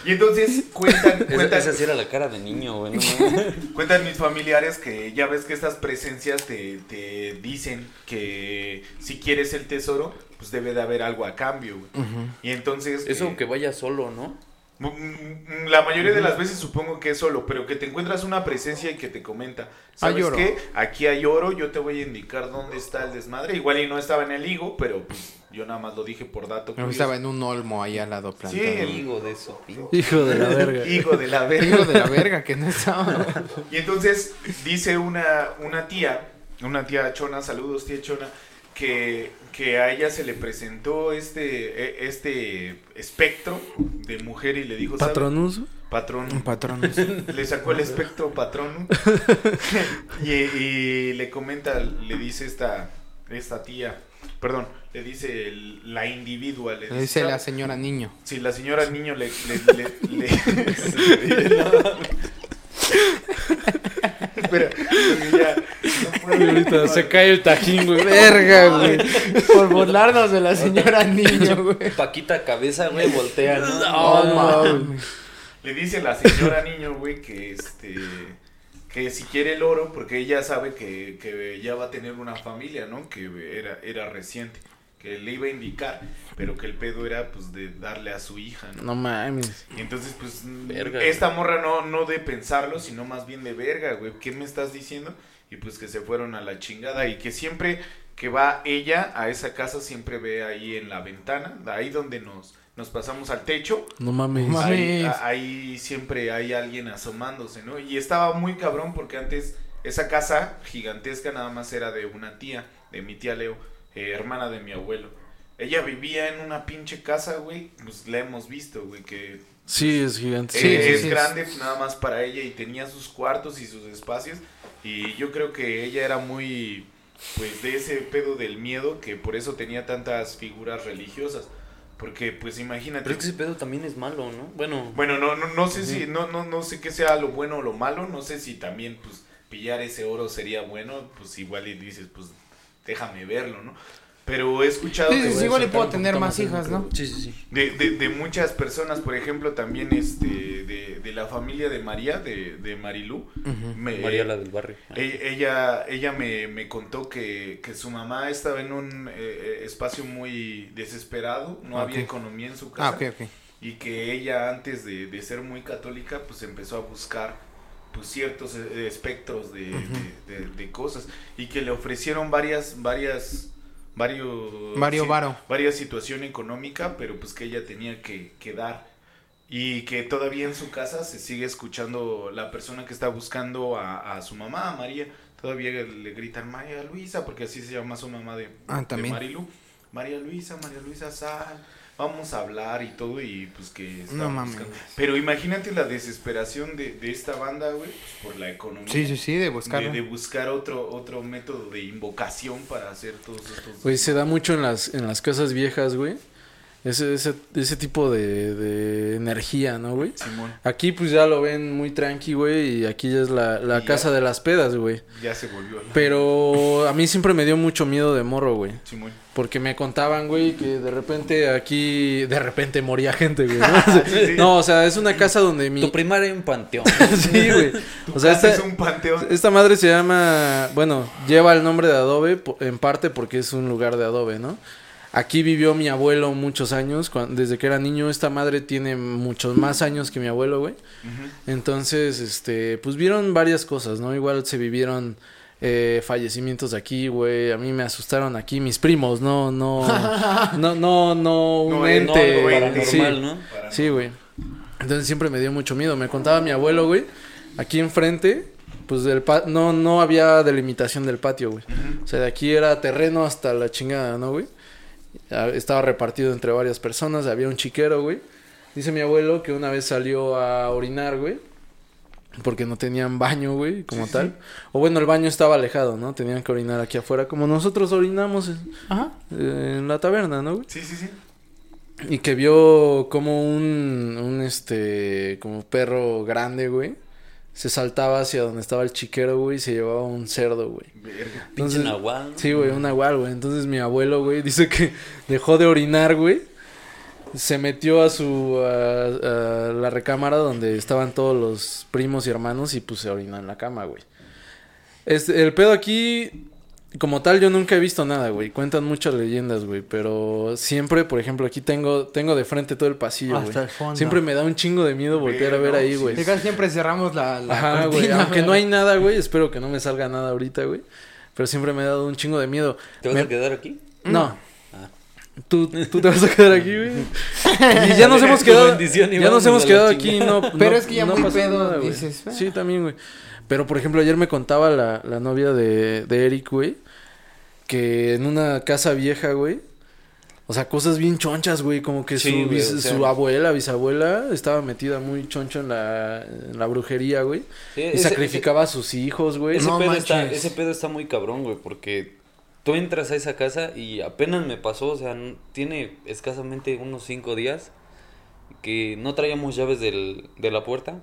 Y entonces cuentan, cuentan, esa sí era la cara de niño, güey. no cuentan mis familiares que ya ves que estas presencias te, te dicen que si quieres el tesoro, pues debe de haber algo a cambio, güey. Y entonces... Eso eh, que vaya solo, ¿no? Mm, mm, La mayoría de las veces supongo que es solo, pero que te encuentras una presencia y que te comenta, ¿sabes qué? Aquí hay oro, yo te voy a indicar dónde está el desmadre. Igual y no estaba en el higo, pero pues, yo nada más lo dije por dato. No, curioso. estaba en un olmo ahí al lado plantado. Sí. Higo de eso. Hijo de la verga. Hijo de la verga. Hijo de la verga que no estaba. Y entonces dice una, una tía, una tía Chona, saludos tía Chona, que, que a ella se le presentó este, e- este espectro de mujer y le dijo. Patronus. Patrón. Patrón. Le sacó el espectro patrón y, y le comenta, le dice esta, esta tía, perdón, le dice el- la individua, le Le dice "¿Sabe? la señora niño. Si la señora niño le... le, le- le- Espera, ya no Ahorita se cae el tajín, güey. Verga, güey. Por burlarnos de la señora niño, güey. Paquita cabeza, güey, voltea, ¿no? No, mames. Le dice la señora niño, güey, que este que si quiere el oro, porque ella sabe que, que ya va a tener una familia, ¿no? Que era, era reciente, que le iba a indicar, pero que el pedo era pues de darle a su hija, ¿no? No mames. Y entonces, pues, Verga, esta morra no, no de pensarlo, sino más bien de verga, güey, ¿qué me estás diciendo? Y pues que se fueron a la chingada y que siempre que va ella a esa casa, siempre ve ahí en la ventana, ahí donde nos, nos pasamos al techo, No mames. Ma- ahí, Mames. a- ahí siempre hay alguien asomándose, ¿no? Y estaba muy cabrón porque antes esa casa gigantesca nada más era de una tía, de mi tía Leo, eh, hermana de mi abuelo. Ella vivía en una pinche casa, güey, pues la hemos visto, güey, que Sí, es gigante. Sí, eh, sí, es sí, grande pues, nada más para ella y tenía sus cuartos y sus espacios. Y yo creo que ella era muy, pues, de ese pedo del miedo que por eso tenía tantas figuras religiosas. Porque, pues, imagínate. Pero es que ese pedo también es malo, ¿no? Bueno, Bueno, no, no, no sé si, no, no, no sé qué sea lo bueno o lo malo. No sé si también, pues, pillar ese oro sería bueno. Pues igual y dices, pues, déjame verlo, ¿no? Pero he escuchado Sí, que sí, igual sacar puedo tener más hijas, ¿no? Sí, sí, sí. De, de, de muchas personas, por ejemplo, también este de, de la familia de María, de, de Marilú. me- María la del barrio. e- Ella, ella me, me contó que, que su mamá estaba en un eh, eh, espacio muy desesperado, no había economía en su casa. Ah, ok, ok. Y que ella antes de, de ser muy católica, pues empezó a buscar pues ciertos eh, espectros de, de- de- de cosas. Y que le ofrecieron varias, varias, varios... Vario sí, varo. varias situación económica, pero pues que ella tenía que, que dar. Y que todavía en su casa se sigue escuchando la persona que está buscando a, a su mamá, a María. Todavía le gritan María Luisa, porque así se llama su mamá de, Ah. Marilú. María Luisa, María Luisa, sal. Vamos a hablar y todo y pues que No mames. buscando. Pero imagínate la desesperación de, de esta banda, güey, pues, por la economía. Sí, sí, sí, de De, buscarlo. de buscar otro, otro método de invocación para hacer todos estos... Güey, se da mucho en las, en las casas viejas, güey. Ese, ese, ese tipo de, de energía, ¿no, güey? Simón, Aquí pues ya lo ven muy tranqui, güey, y aquí ya es la, la ya. casa de las pedas, güey. ya se volvió. ¿no? Pero a mí siempre me dio mucho miedo de morro, güey. Simón. Porque me contaban, güey, que de repente aquí, de repente moría gente, güey. ¿no? Sí, sí. No, o sea, es una casa donde mi... Tu primaria en panteón. sí, güey. O sea, esta, es un panteón. esta madre se llama, bueno, lleva el nombre de Adobe en parte porque es un lugar de Adobe, ¿no? Aquí vivió mi abuelo muchos años, desde que era niño. Esta madre tiene muchos más años que mi abuelo, güey. Entonces, este, pues vieron varias cosas, ¿no? Igual se vivieron eh, fallecimientos de aquí, güey. A mí me asustaron aquí mis primos, no, no, no, no, no, un No, eh, no, ente. algo paranormal, sí. ¿no? Sí, güey. Entonces siempre me dio mucho miedo. Me contaba mi abuelo, güey. Aquí enfrente, pues del pa- no, no había delimitación del patio, güey. O sea, de aquí era terreno hasta la chingada, ¿no, güey? Ah, Estaba repartido entre varias personas, había un chiquero, güey. Dice mi abuelo que una vez salió a orinar, güey. Porque no tenían baño, güey, como Sí, tal. sí. O bueno, el baño estaba alejado, ¿no? Tenían que orinar aquí afuera, como nosotros orinamos en la taberna, ¿no, güey? Sí, sí, sí. Y que vio como un, un este, como perro grande, güey. Se saltaba hacia donde estaba el chiquero, güey, y se llevaba un cerdo, güey. Verga. Pinche Entonces- nahual. ¿no? Sí, güey, un nahual, güey. Entonces mi abuelo, güey, dice que dejó de orinar, güey. Se metió a su, a, a la recámara donde estaban todos los primos y hermanos y pues se orinó en la cama, güey. Este, el pedo aquí, como tal, yo nunca he visto nada, güey. Cuentan muchas leyendas, güey. Pero siempre, por ejemplo, aquí tengo, tengo de frente todo el pasillo, Hasta güey. el fondo. Siempre me da un chingo de miedo voltear a ver ahí, güey. Siempre cerramos la, la Ajá, güey. Aunque güey. no hay nada, güey. Espero que no me salga nada ahorita, güey. Pero siempre me ha dado un chingo de miedo. ¿Te vas Me- a quedar aquí? No. Ah. Tú, tú te vas a quedar aquí, güey. Y ya nos hemos quedado. Ya nos hemos quedado aquí. No, Pero no- es que ya no muy pedo, güey. dices, "Ah". Sí, también, güey. Pero por ejemplo, ayer me contaba la, la novia de, de Eric, güey. Que en una casa vieja, güey. O sea, cosas bien chonchas, güey. Como que Sí, su, güey, bis- o sea. su abuela, bisabuela, estaba metida muy choncho en la, en la brujería, güey. Sí, Y ese- sacrificaba a sus hijos, güey. Ese, No pedo está, ese pedo está muy cabrón, güey, porque tú entras a esa casa y apenas me pasó, o sea, tiene escasamente unos cinco días que no traíamos llaves del, de la puerta.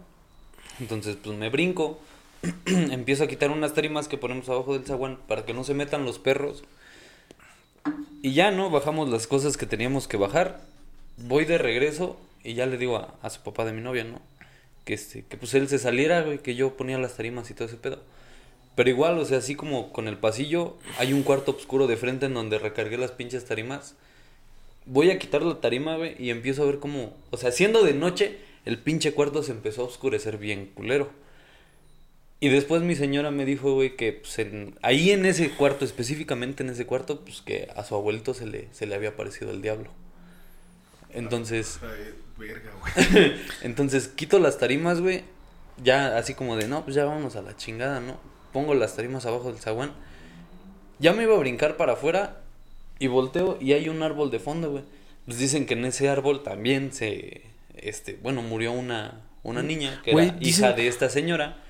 Entonces, pues me brinco, empiezo a quitar unas tarimas que ponemos abajo del zaguán para que no se metan los perros. Y ya, ¿no? Bajamos las cosas que teníamos que bajar. Voy de regreso y ya le digo a, a su papá de mi novia, ¿no? Que, este, que pues él se saliera, güey, que yo ponía las tarimas y todo ese pedo. Pero igual, o sea, así como con el pasillo, hay un cuarto oscuro de frente en donde recargué las pinches tarimas. Voy a quitar la tarima, güey, y empiezo a ver cómo, o sea, siendo de noche, el pinche cuarto se empezó a oscurecer bien culero. Y después mi señora me dijo, güey, que pues, en- ahí en ese cuarto, específicamente en ese cuarto, pues que a su abuelito se le, se le había aparecido el diablo. Entonces, Ay, verga, güey. entonces quito las tarimas, güey. Ya así como de, no, pues ya vamos a la chingada, ¿no? Pongo las tarimas abajo del zaguán. Ya me iba a brincar para afuera y volteo y hay un árbol de fondo, güey. Pues dicen que en ese árbol también se, este, bueno, murió una, una niña que Güey, era dicen- hija de esta señora.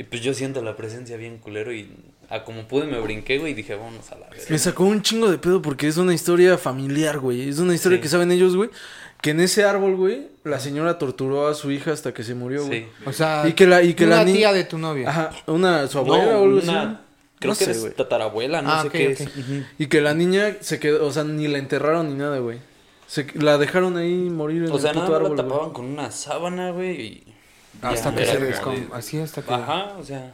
Y pues yo siento la presencia bien culero y a como pude me brinqué, güey, y dije, vámonos a la verga. Me sacó un chingo de pedo porque es una historia familiar, güey. Es una historia Sí. que saben ellos, güey. Que en ese árbol, güey, la señora torturó a su hija hasta que se murió, güey. Sí. O sea, Y que la- y que una la ni- tía de tu novia. Ajá, una, su abuela No, o algo así. una Creo No que sé, es güey. tatarabuela, no Ah, sé qué es. Y que la niña se quedó, o sea, ni la enterraron ni nada, güey. Se, la dejaron ahí morir en O sea, el puto árbol, la güey. tapaban con una sábana, güey. Y... Hasta ya, que se descom... de- Así hasta que... Ajá, o sea.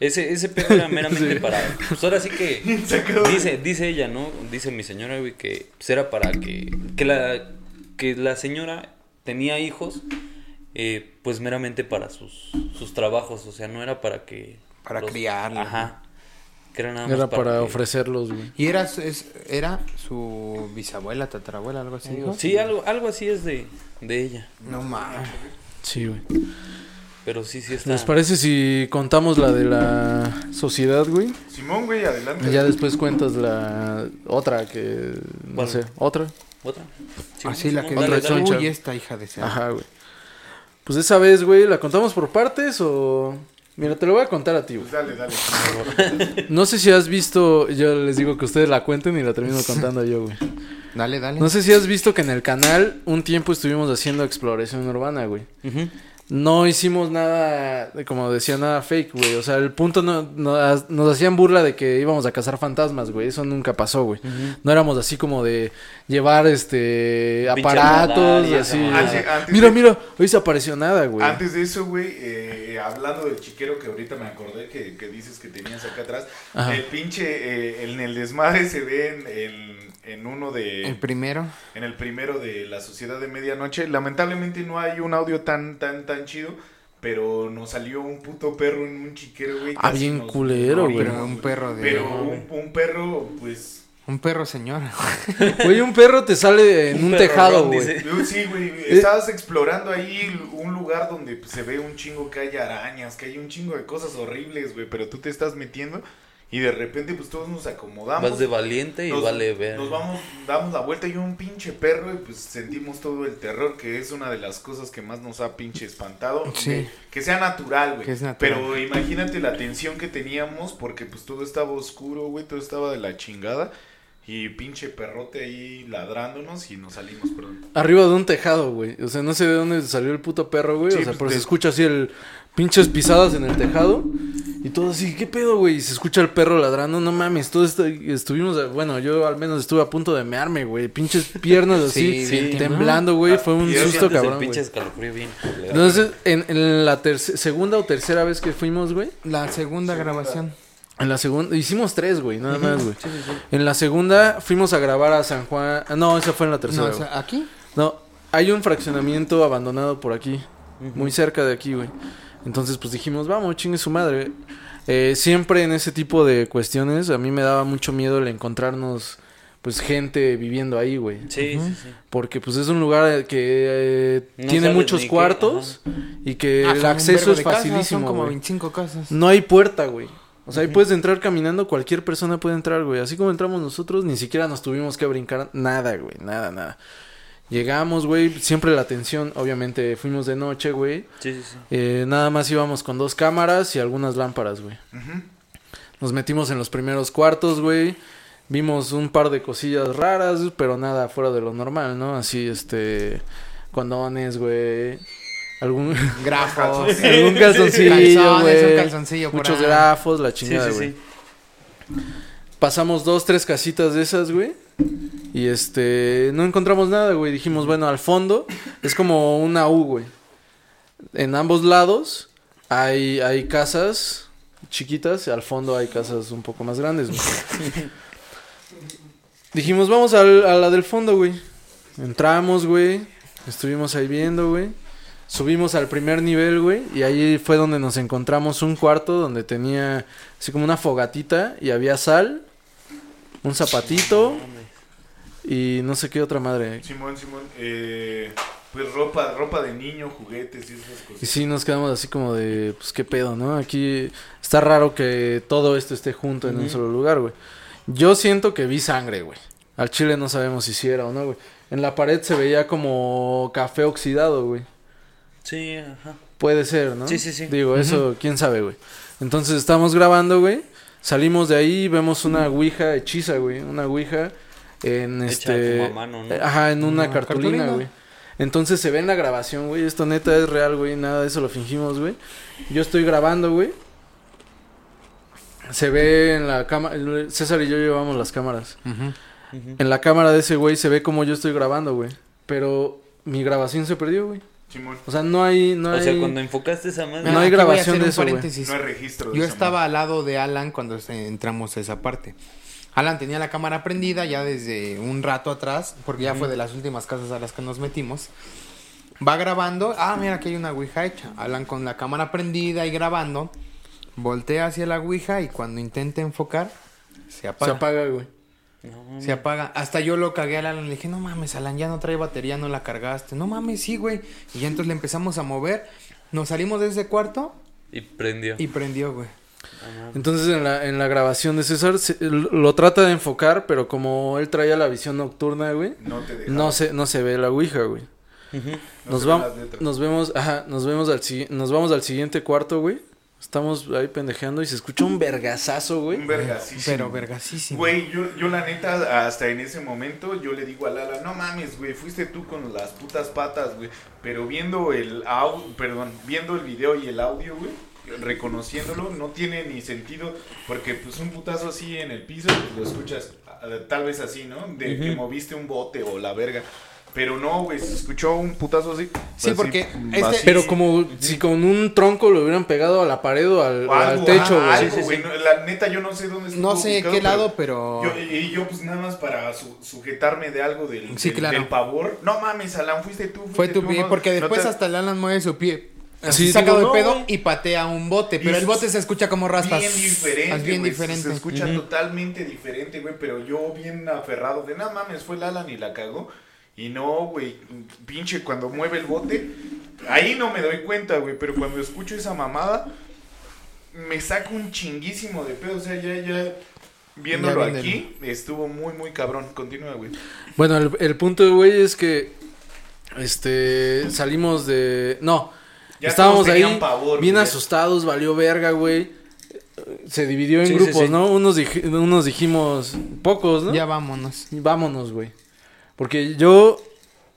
Ese, ese pedo era meramente Sí. para. Pues ahora sí que. dice, dice ella, ¿no? Dice mi señora, güey, que pues era para que. Que la, que la señora tenía hijos. eh, pues meramente para sus, sus trabajos. O sea, no era para que. Para criarlos, Ajá. Que era nada más Era para que- ofrecerlos, güey. Y era, su- es, era su bisabuela, tatarabuela, algo así. Sí, algo, algo así es de, de ella. No mames. Sí, güey. Pero sí, sí está. ¿Les parece si contamos la de la sociedad, güey? Simón, güey, adelante. Y ya después cuentas la otra que... No ¿Cuál? sé, otra. ¿Otra? Sí, Así la Simón, que dale, dice, dale. choncha. uy, esta hija de ser. Ajá, güey. Pues esa vez, güey, ¿la contamos por partes o...? Mira, te lo voy a contar a ti, güey. Pues dale, dale. No sé si has visto... Yo les digo que ustedes la cuenten y la termino contando yo, güey. Dale, dale. No sé si has visto que en el canal un tiempo estuvimos haciendo exploración urbana, güey. No hicimos nada, como decía, nada fake, güey. O sea, el punto no, no- nos hacían burla de que íbamos a cazar fantasmas, güey. Eso nunca pasó, güey. No éramos así como de llevar este aparatos y así. Antes mira, de- mira, hoy se apareció nada, güey. Antes de eso, güey, eh, hablando del chiquero que ahorita me acordé que, que dices que tenías acá atrás, Ajá. el pinche, eh, en el desmadre se ve en, en- en uno de... El primero. en el primero de la Sociedad de Medianoche. Lamentablemente no hay un audio tan, tan, tan chido. Pero nos salió un puto perro en un chiquero, güey. Ah, bien nos culero, güey. Pero un perro de... Pero un, un perro, pues... Un perro señor. Güey, un perro te sale en Un un tejado, güey. Sí, güey. Eh. Estabas explorando ahí un lugar donde se ve un chingo que hay arañas, que hay un chingo de cosas horribles, güey. Pero tú te estás metiendo y de repente, pues todos nos acomodamos. Vas de valiente y nos, vale ver. Nos vamos, damos la vuelta y un pinche perro y pues sentimos todo el terror, que es una de las cosas que más nos ha pinche espantado. Sí. Que, que sea natural, güey. Que es natural. Pero imagínate la tensión que teníamos porque pues todo estaba oscuro, güey, todo estaba de la chingada. Y pinche perrote ahí ladrándonos y nos salimos, perdón. Arriba de un tejado, güey. O sea, no sé de dónde salió el puto perro, güey. Sí, o sea, pues, pero te- se escucha así el pinches pisadas en el tejado. Y todo así, ¿qué pedo, güey? Y se escucha el perro ladrando. No mames, todo esto estuvimos, bueno, yo al menos estuve a punto de mearme, güey. Pinches piernas así, Sí, temblando, güey. Fue un susto, cabrón, pinche escalofrío bien. Entonces, en, en la terce- segunda o tercera vez que fuimos, güey. La segunda grabación. En la segunda, hicimos tres, güey, nada más, güey. En la segunda fuimos a grabar a San Juan. ah, No, esa fue en la tercera. No, o güey. sea, aquí. No, hay un fraccionamiento abandonado por aquí, muy cerca de aquí, güey. Entonces, pues dijimos, vamos, chingue su madre. Eh, siempre en ese tipo de cuestiones, a mí me daba mucho miedo el encontrarnos, pues, gente viviendo ahí, güey. Sí, sí, sí. Porque, pues, es un lugar que eh, No tiene muchos cuartos y que Ah, el acceso es de casas, Son facilísimo, como güey. 25 casas. No hay puerta, güey. O sea, ahí puedes entrar caminando, cualquier persona puede entrar, güey. Así como entramos nosotros, ni siquiera nos tuvimos que brincar nada, güey. Nada, nada. Llegamos, güey, siempre la atención, obviamente fuimos de noche, güey. Sí, sí, sí. Eh, nada más íbamos con dos cámaras y algunas lámparas, güey. Ujú. Nos metimos en los primeros cuartos, güey. Vimos un par de cosillas raras, pero nada fuera de lo normal, ¿no? Así, este, condones, güey. Algún, Grafos. algún calzoncillo, güey. un calzoncillo por Muchos ahí. grafos, la Sí, chingada, sí, güey. sí. Pasamos dos, tres casitas de esas, güey. Y este, no encontramos nada, güey. Dijimos, bueno, al fondo es como una U, güey. En ambos lados hay, hay casas chiquitas, al fondo hay casas un poco más grandes, güey. Dijimos, vamos al- a la del fondo, güey. Entramos, güey. Estuvimos ahí viendo, güey. Subimos al primer nivel, güey. Y ahí fue donde nos encontramos un cuarto donde tenía así como una fogatita y había sal, un zapatito y no sé qué otra madre. Simón, Simón, eh, pues ropa, ropa de niño, juguetes y esas cosas. Y sí, nos quedamos así como de, pues qué pedo, ¿no? Aquí está raro que todo esto esté junto en un solo lugar, güey. Yo siento que vi sangre, güey. Al chile no sabemos si sí era o no, güey. En la pared se veía como café oxidado, güey. Sí, ajá. Puede ser, ¿no? Sí, sí, sí. Digo, eso, quién sabe, güey. Entonces estamos grabando, güey. Salimos de ahí y vemos una ouija hechiza, güey. Una ouija en Hecha este. como a mano, ¿no? eh, Ajá, en una Una cartulina, güey. Entonces se ve en la grabación, güey. Esto neta es real, güey. Nada de eso lo fingimos, güey. Yo estoy grabando, güey. se ve en la cámara. César y yo llevamos las cámaras. En la cámara de ese güey se ve como yo estoy grabando, güey. Pero mi grabación se perdió, güey. Simón. O sea, no hay. No O sea, hay- cuando enfocaste esa madre. No hay grabación de eso, güey. paréntesis. No hay registro. de Yo esa estaba madre. al lado de Alan cuando entramos a esa parte. Alan tenía la cámara prendida ya desde un rato atrás, porque ya fue de las últimas casas a las que nos metimos. Va grabando. Ah, mira, aquí hay una ouija hecha. Alan con la cámara prendida y grabando. Voltea hacia la ouija y cuando intenta enfocar, se Se apaga. apaga, güey. No, Se apaga. Hasta yo lo cagué a Alan. Le dije, no mames, Alan, ya no trae batería, no la cargaste. No mames, sí, güey. Y ya entonces le empezamos a mover. Nos salimos de ese cuarto Y prendió. y prendió, güey. Entonces en la, en la grabación de César se- lo trata de enfocar, pero como él traía la visión nocturna, güey, No te deja. no se, no se ve la ouija, güey. No Nos, se ven vam- las letras. nos vemos, ajá, nos vemos al nos vamos al siguiente cuarto, güey. Estamos ahí pendejeando y se escucha un vergazazo, güey. Un vergasísimo. Pero vergasísimo. Güey, yo, yo la neta, hasta en ese momento, yo le digo a Lala, no mames, güey, fuiste tú con las putas patas, güey. Pero viendo el audio, perdón, viendo el video y el audio, güey, reconociéndolo, no tiene ni sentido, porque pues un putazo así en el piso, pues, lo escuchas ah, tal vez así, ¿no? De que moviste un bote o la verga. Pero no, güey, se escuchó un putazo así. Sí, así, porque este- así. Pero como si con un tronco lo hubieran pegado a la pared o al, O al algo, techo, güey. No, La neta, yo no sé dónde estuvo No sé ubicado, qué lado, pero. Yo, y yo, pues nada más para su- sujetarme de algo del, del, claro. del pavor. No mames, Alan, fuiste tú. Fue fuiste tu tú, pie, no- porque no después te- hasta el Alan mueve su pie. Así sacado de digo, no, pedo y patea un bote. Pero Y el bote se escucha como raspas. Bien diferente. Es bien diferente. Se escucha totalmente diferente, güey. Pero yo bien aferrado de, no mames, fue el Alan y la cagó. Y no, güey, pinche, cuando mueve el bote, ahí no me doy cuenta, güey. Pero cuando escucho esa mamada, me saco un chinguísimo de pedo. O sea, ya, ya, viéndolo Ya aquí, estuvo muy, muy cabrón. Continúa, güey. Bueno, el, el punto, güey, es que este salimos de no, Ya estábamos ahí pavor, bien güey. asustados, valió verga, güey. Se dividió en Sí, grupos, sí. ¿no? Unos, dij- unos dijimos pocos, ¿no? Ya vámonos. Vámonos, güey. Porque yo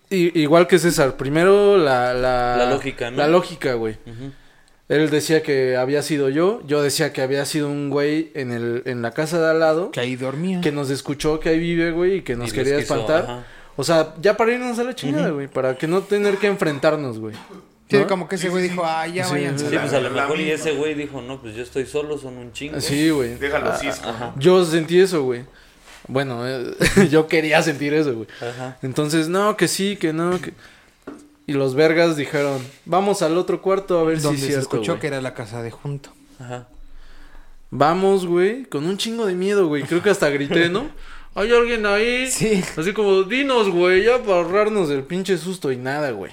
i- igual que César, primero la la La lógica, ¿no? La lógica, güey. Él decía que había sido yo, yo decía que había sido un güey en el en la casa de al lado Que ahí dormía. que nos escuchó que ahí vive, güey, y que nos Y quería quiso, espantar. ajá. O sea, ya para irnos a la chingada, güey. Para que no tener que enfrentarnos, güey. Sí, ¿no? como que ese güey dijo, ah, ya Sí, váyanse. Sí, pues a lo mejor y ese güey dijo, no, pues yo estoy solo, son un chingo. Sí, güey. Déjalo así. Ah, ajá. Yo sentí eso, güey. Bueno, eh, yo quería sentir eso, güey. Ajá. Entonces, no, que sí, que no, que... Y los vergas dijeron, vamos al otro cuarto a ver Donde si es se escuchó güey. que era la casa de junto. Ajá. Vamos, güey, con un chingo de miedo, güey. Creo que hasta grité, ¿no? Hay alguien ahí. Sí. Así como, dinos, güey, ya para ahorrarnos del pinche susto y nada, güey.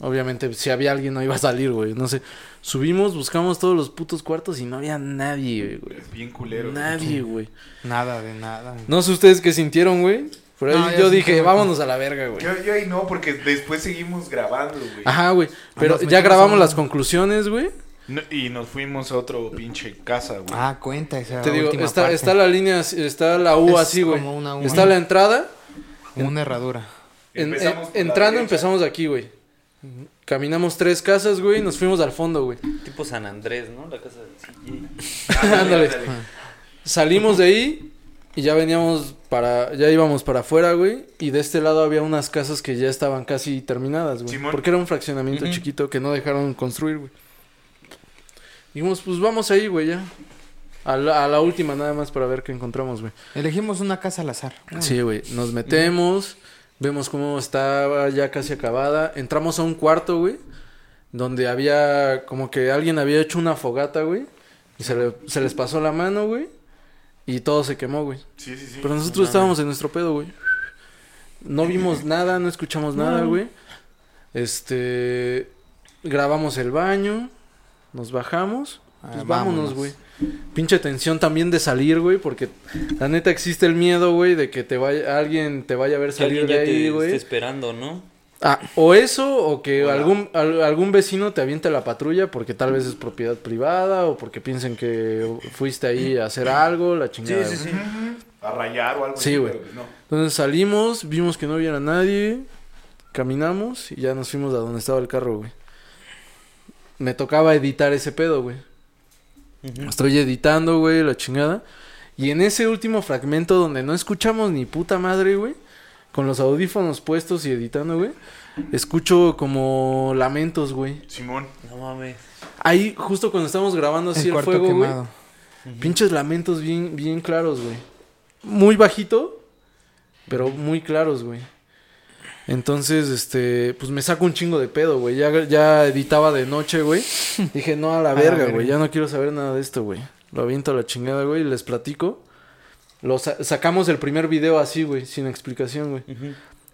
Obviamente, si había alguien no iba a salir, güey. No sé. Subimos, buscamos todos los putos cuartos y no había nadie, güey. Bien culero. Nadie, güey. Nada de nada. No sé ustedes qué sintieron, güey. Pero ahí No, yo dije, vámonos a la verga, güey. Yo, yo ahí no, porque después seguimos grabando, güey. Ajá, güey. Pero ya grabamos a las conclusiones, güey. No, y nos fuimos a otro pinche casa, güey. Ah, cuenta esa Te digo, está, parte. está la línea, está la U Es así, güey. como una U. Está la entrada. Como una herradura. En- en- entrando empezamos aquí, güey. Caminamos tres casas, güey, y nos fuimos al fondo, güey. Tipo San Andrés, ¿no? La casa del CJ. Ándale. Salimos de ahí y ya veníamos para, ya íbamos para afuera, güey. Y de este lado había unas casas que ya estaban casi terminadas, güey. Porque era un fraccionamiento chiquito que no dejaron construir, güey. Dijimos, pues vamos ahí, güey, ya. A la, a la última nada más para ver qué encontramos, güey. Elegimos una casa al azar. Sí, güey. Nos metemos, vemos cómo estaba ya casi acabada. Entramos a un cuarto, güey, donde había como que alguien había hecho una fogata, güey. Y se, le- se les pasó la mano, güey. Y todo se quemó, güey. Sí, sí, sí. Pero nosotros estábamos en nuestro pedo, güey. No vimos nada, no escuchamos nada, güey. Este. Grabamos el baño. Nos bajamos. Ah, Pues vámonos, vámonos. güey. Pinche tensión también de salir, güey, porque la neta existe el miedo, güey, de que te vaya alguien te vaya a ver Que salir de ahí, te güey. esté esperando, ¿no? Ah, o eso o que Hola. algún al- algún vecino te aviente la patrulla porque tal vez es propiedad privada o porque piensen que fuiste ahí a hacer algo, la chingada. güey. A rayar o algo Sí, así, güey. no. Entonces salimos, vimos que no hubiera nadie, caminamos y ya nos fuimos a donde estaba el carro, güey. Me tocaba editar ese pedo, güey. Estoy editando, güey, la chingada. Y en ese último fragmento donde no escuchamos ni puta madre, güey, con los audífonos puestos y editando, güey, escucho como lamentos, güey. Simón. No mames. Ahí, justo cuando estamos grabando así el, cuarto fuego, güey, pinches lamentos bien, bien claros, güey. Muy bajito, pero muy claros, güey. Entonces, este, pues me saco un chingo de pedo, güey. Ya, ya editaba de noche, güey. Dije, no, a la verga, güey. Ya no quiero saber nada de esto, güey. Lo aviento a la chingada, güey, y les platico. Lo sa- sacamos el primer video así, güey, sin explicación, güey.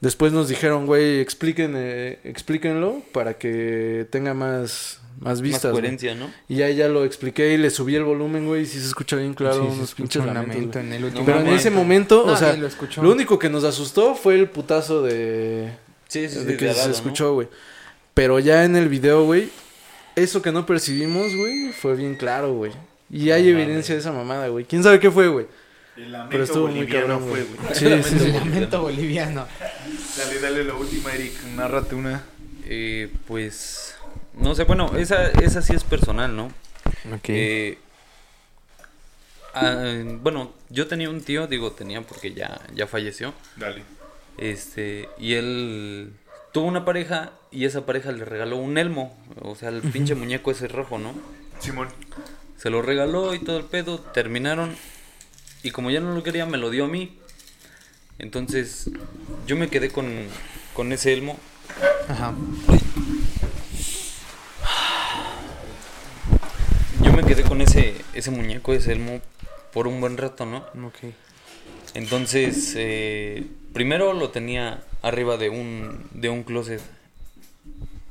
Después nos dijeron, güey, expliquen, eh, explíquenlo para que tenga más, más vistas. Más güey. coherencia, ¿no? Y ya, ya lo expliqué y le subí el volumen, güey, y sí se escucha bien claro Sí, se unos pinches lamentos, lamento güey. en el último Pero en ese momento, o sea, lo único que nos asustó fue el putazo de, Sí, sí, sí. de que de se lado, ¿no? escuchó, güey. Pero ya en el video, güey, eso que no percibimos, güey, fue bien claro, güey. Y hay No evidencia de esa mamada, güey. ¿Quién sabe qué fue, güey? El lamento Pero estuvo muy boliviano cabrón, fue, güey. Sí, sí, El sí. lamento boliviano. Dale, dale la última, Eric. Nárrate una. Eh, pues. No sé, bueno, esa, esa sí es personal, ¿no? Ok. Eh, ah, bueno, yo tenía un tío, digo tenía porque ya, ya falleció. Dale. Este, y él tuvo una pareja y esa pareja le regaló un elmo. O sea, el pinche muñeco ese rojo, ¿no? Simón. Se lo regaló y todo el pedo. Terminaron. Y como ya no lo quería, me lo dio a mí. Entonces, yo me quedé con, con ese elmo. Ajá. Yo me quedé con ese, ese muñeco, ese elmo, por un buen rato, ¿no? Ok. Entonces, eh, primero lo tenía arriba de un, de un closet.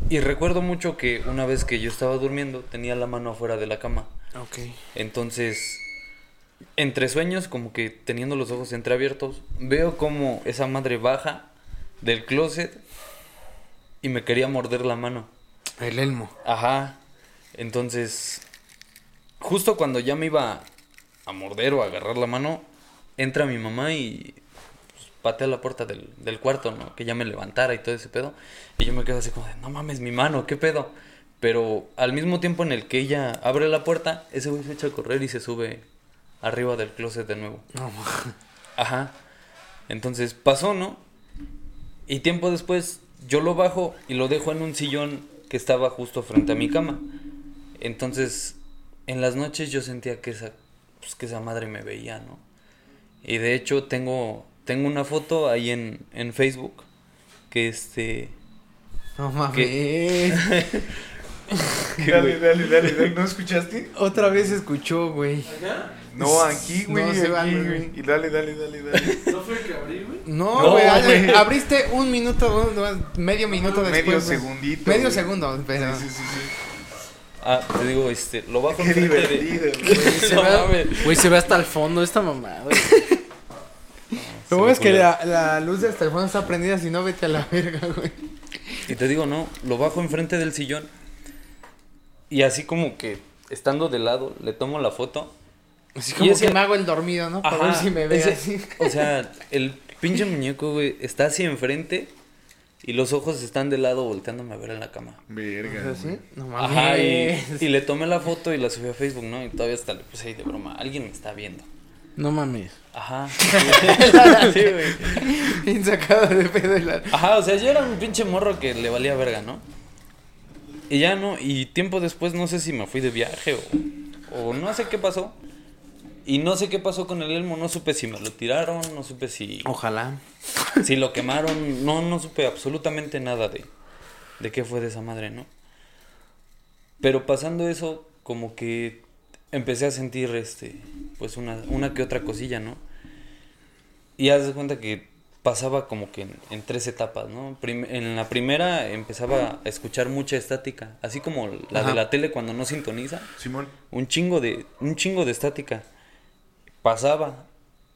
Y recuerdo mucho que una vez que yo estaba durmiendo, tenía la mano afuera de la cama. Ok. Entonces, entre sueños, como que teniendo los ojos entreabiertos, veo como esa madre baja del closet y me quería morder la mano. El elmo. Ajá. Entonces, justo cuando ya me iba a morder o a agarrar la mano, entra mi mamá y pues, patea la puerta del, del cuarto, ¿no? Que ya me levantara y todo ese pedo. Y yo me quedo así como de, no mames, mi mano, ¿qué pedo? Pero al mismo tiempo en el que ella abre la puerta, ese güey se echa a correr y se sube arriba del closet de nuevo. No, Ajá. Entonces pasó, ¿no? Y tiempo después yo lo bajo y lo dejo en un sillón que estaba justo frente a mi cama. Entonces, en las noches yo sentía que esa, pues, que esa madre me veía, ¿no? Y de hecho tengo, tengo una foto ahí en, en Facebook que este... no mames. Dale, dale, dale, dale. ¿No escuchaste? Otra vez escuchó, güey. No, aquí, güey. No, aquí. Y dale, dale, dale, dale. ¿No fue el que abrí, güey? No, No, güey. Abriste un minuto, un- medio minuto después. Medio segundito. Medio güey. segundo, pero. Sí, sí, sí, sí. Ah, te digo, este, lo bajo Qué enfrente de- divertido, güey. Se No ve-. Güey, se ve hasta el fondo esta mamada. güey. Lo bueno es que la, la luz del teléfono está prendida, si no, vete a la verga, güey. Y te digo, no, lo bajo enfrente del sillón. Y así como que, estando de lado, le tomo la foto. Así Y ese- que me hago el dormido, ¿no? Para ver si me ve ese- así. O sea, el pinche muñeco, güey, está así enfrente. Y los ojos están de lado volteándome a ver en la cama. Verga. ¿Así? güey. No mames. Ajá, y, y le tomé la foto y la subí a Facebook, ¿no? Y todavía hasta le puse ahí de broma. Alguien me está viendo. No mames. Ajá. Sí, güey. Bien sacado de pedo y la... Ajá, o sea, yo era un pinche morro que le valía verga, ¿no? Y ya no, y tiempo después no sé si me fui de viaje o, o no sé qué pasó. Y no sé qué pasó con el elmo, no supe si me lo tiraron, no supe si, Ojalá. si lo quemaron, no, no supe absolutamente nada de, de qué fue de esa madre, ¿no? Pero pasando eso, como que empecé a sentir, este, pues una, una que otra cosilla, ¿no? Y haz de cuenta que pasaba como que en, en tres etapas, ¿no? Prim- en la primera empezaba a escuchar mucha estática, así como la Ajá. de la tele cuando no sintoniza, Simón. un chingo de, un chingo de estática. Pasaba.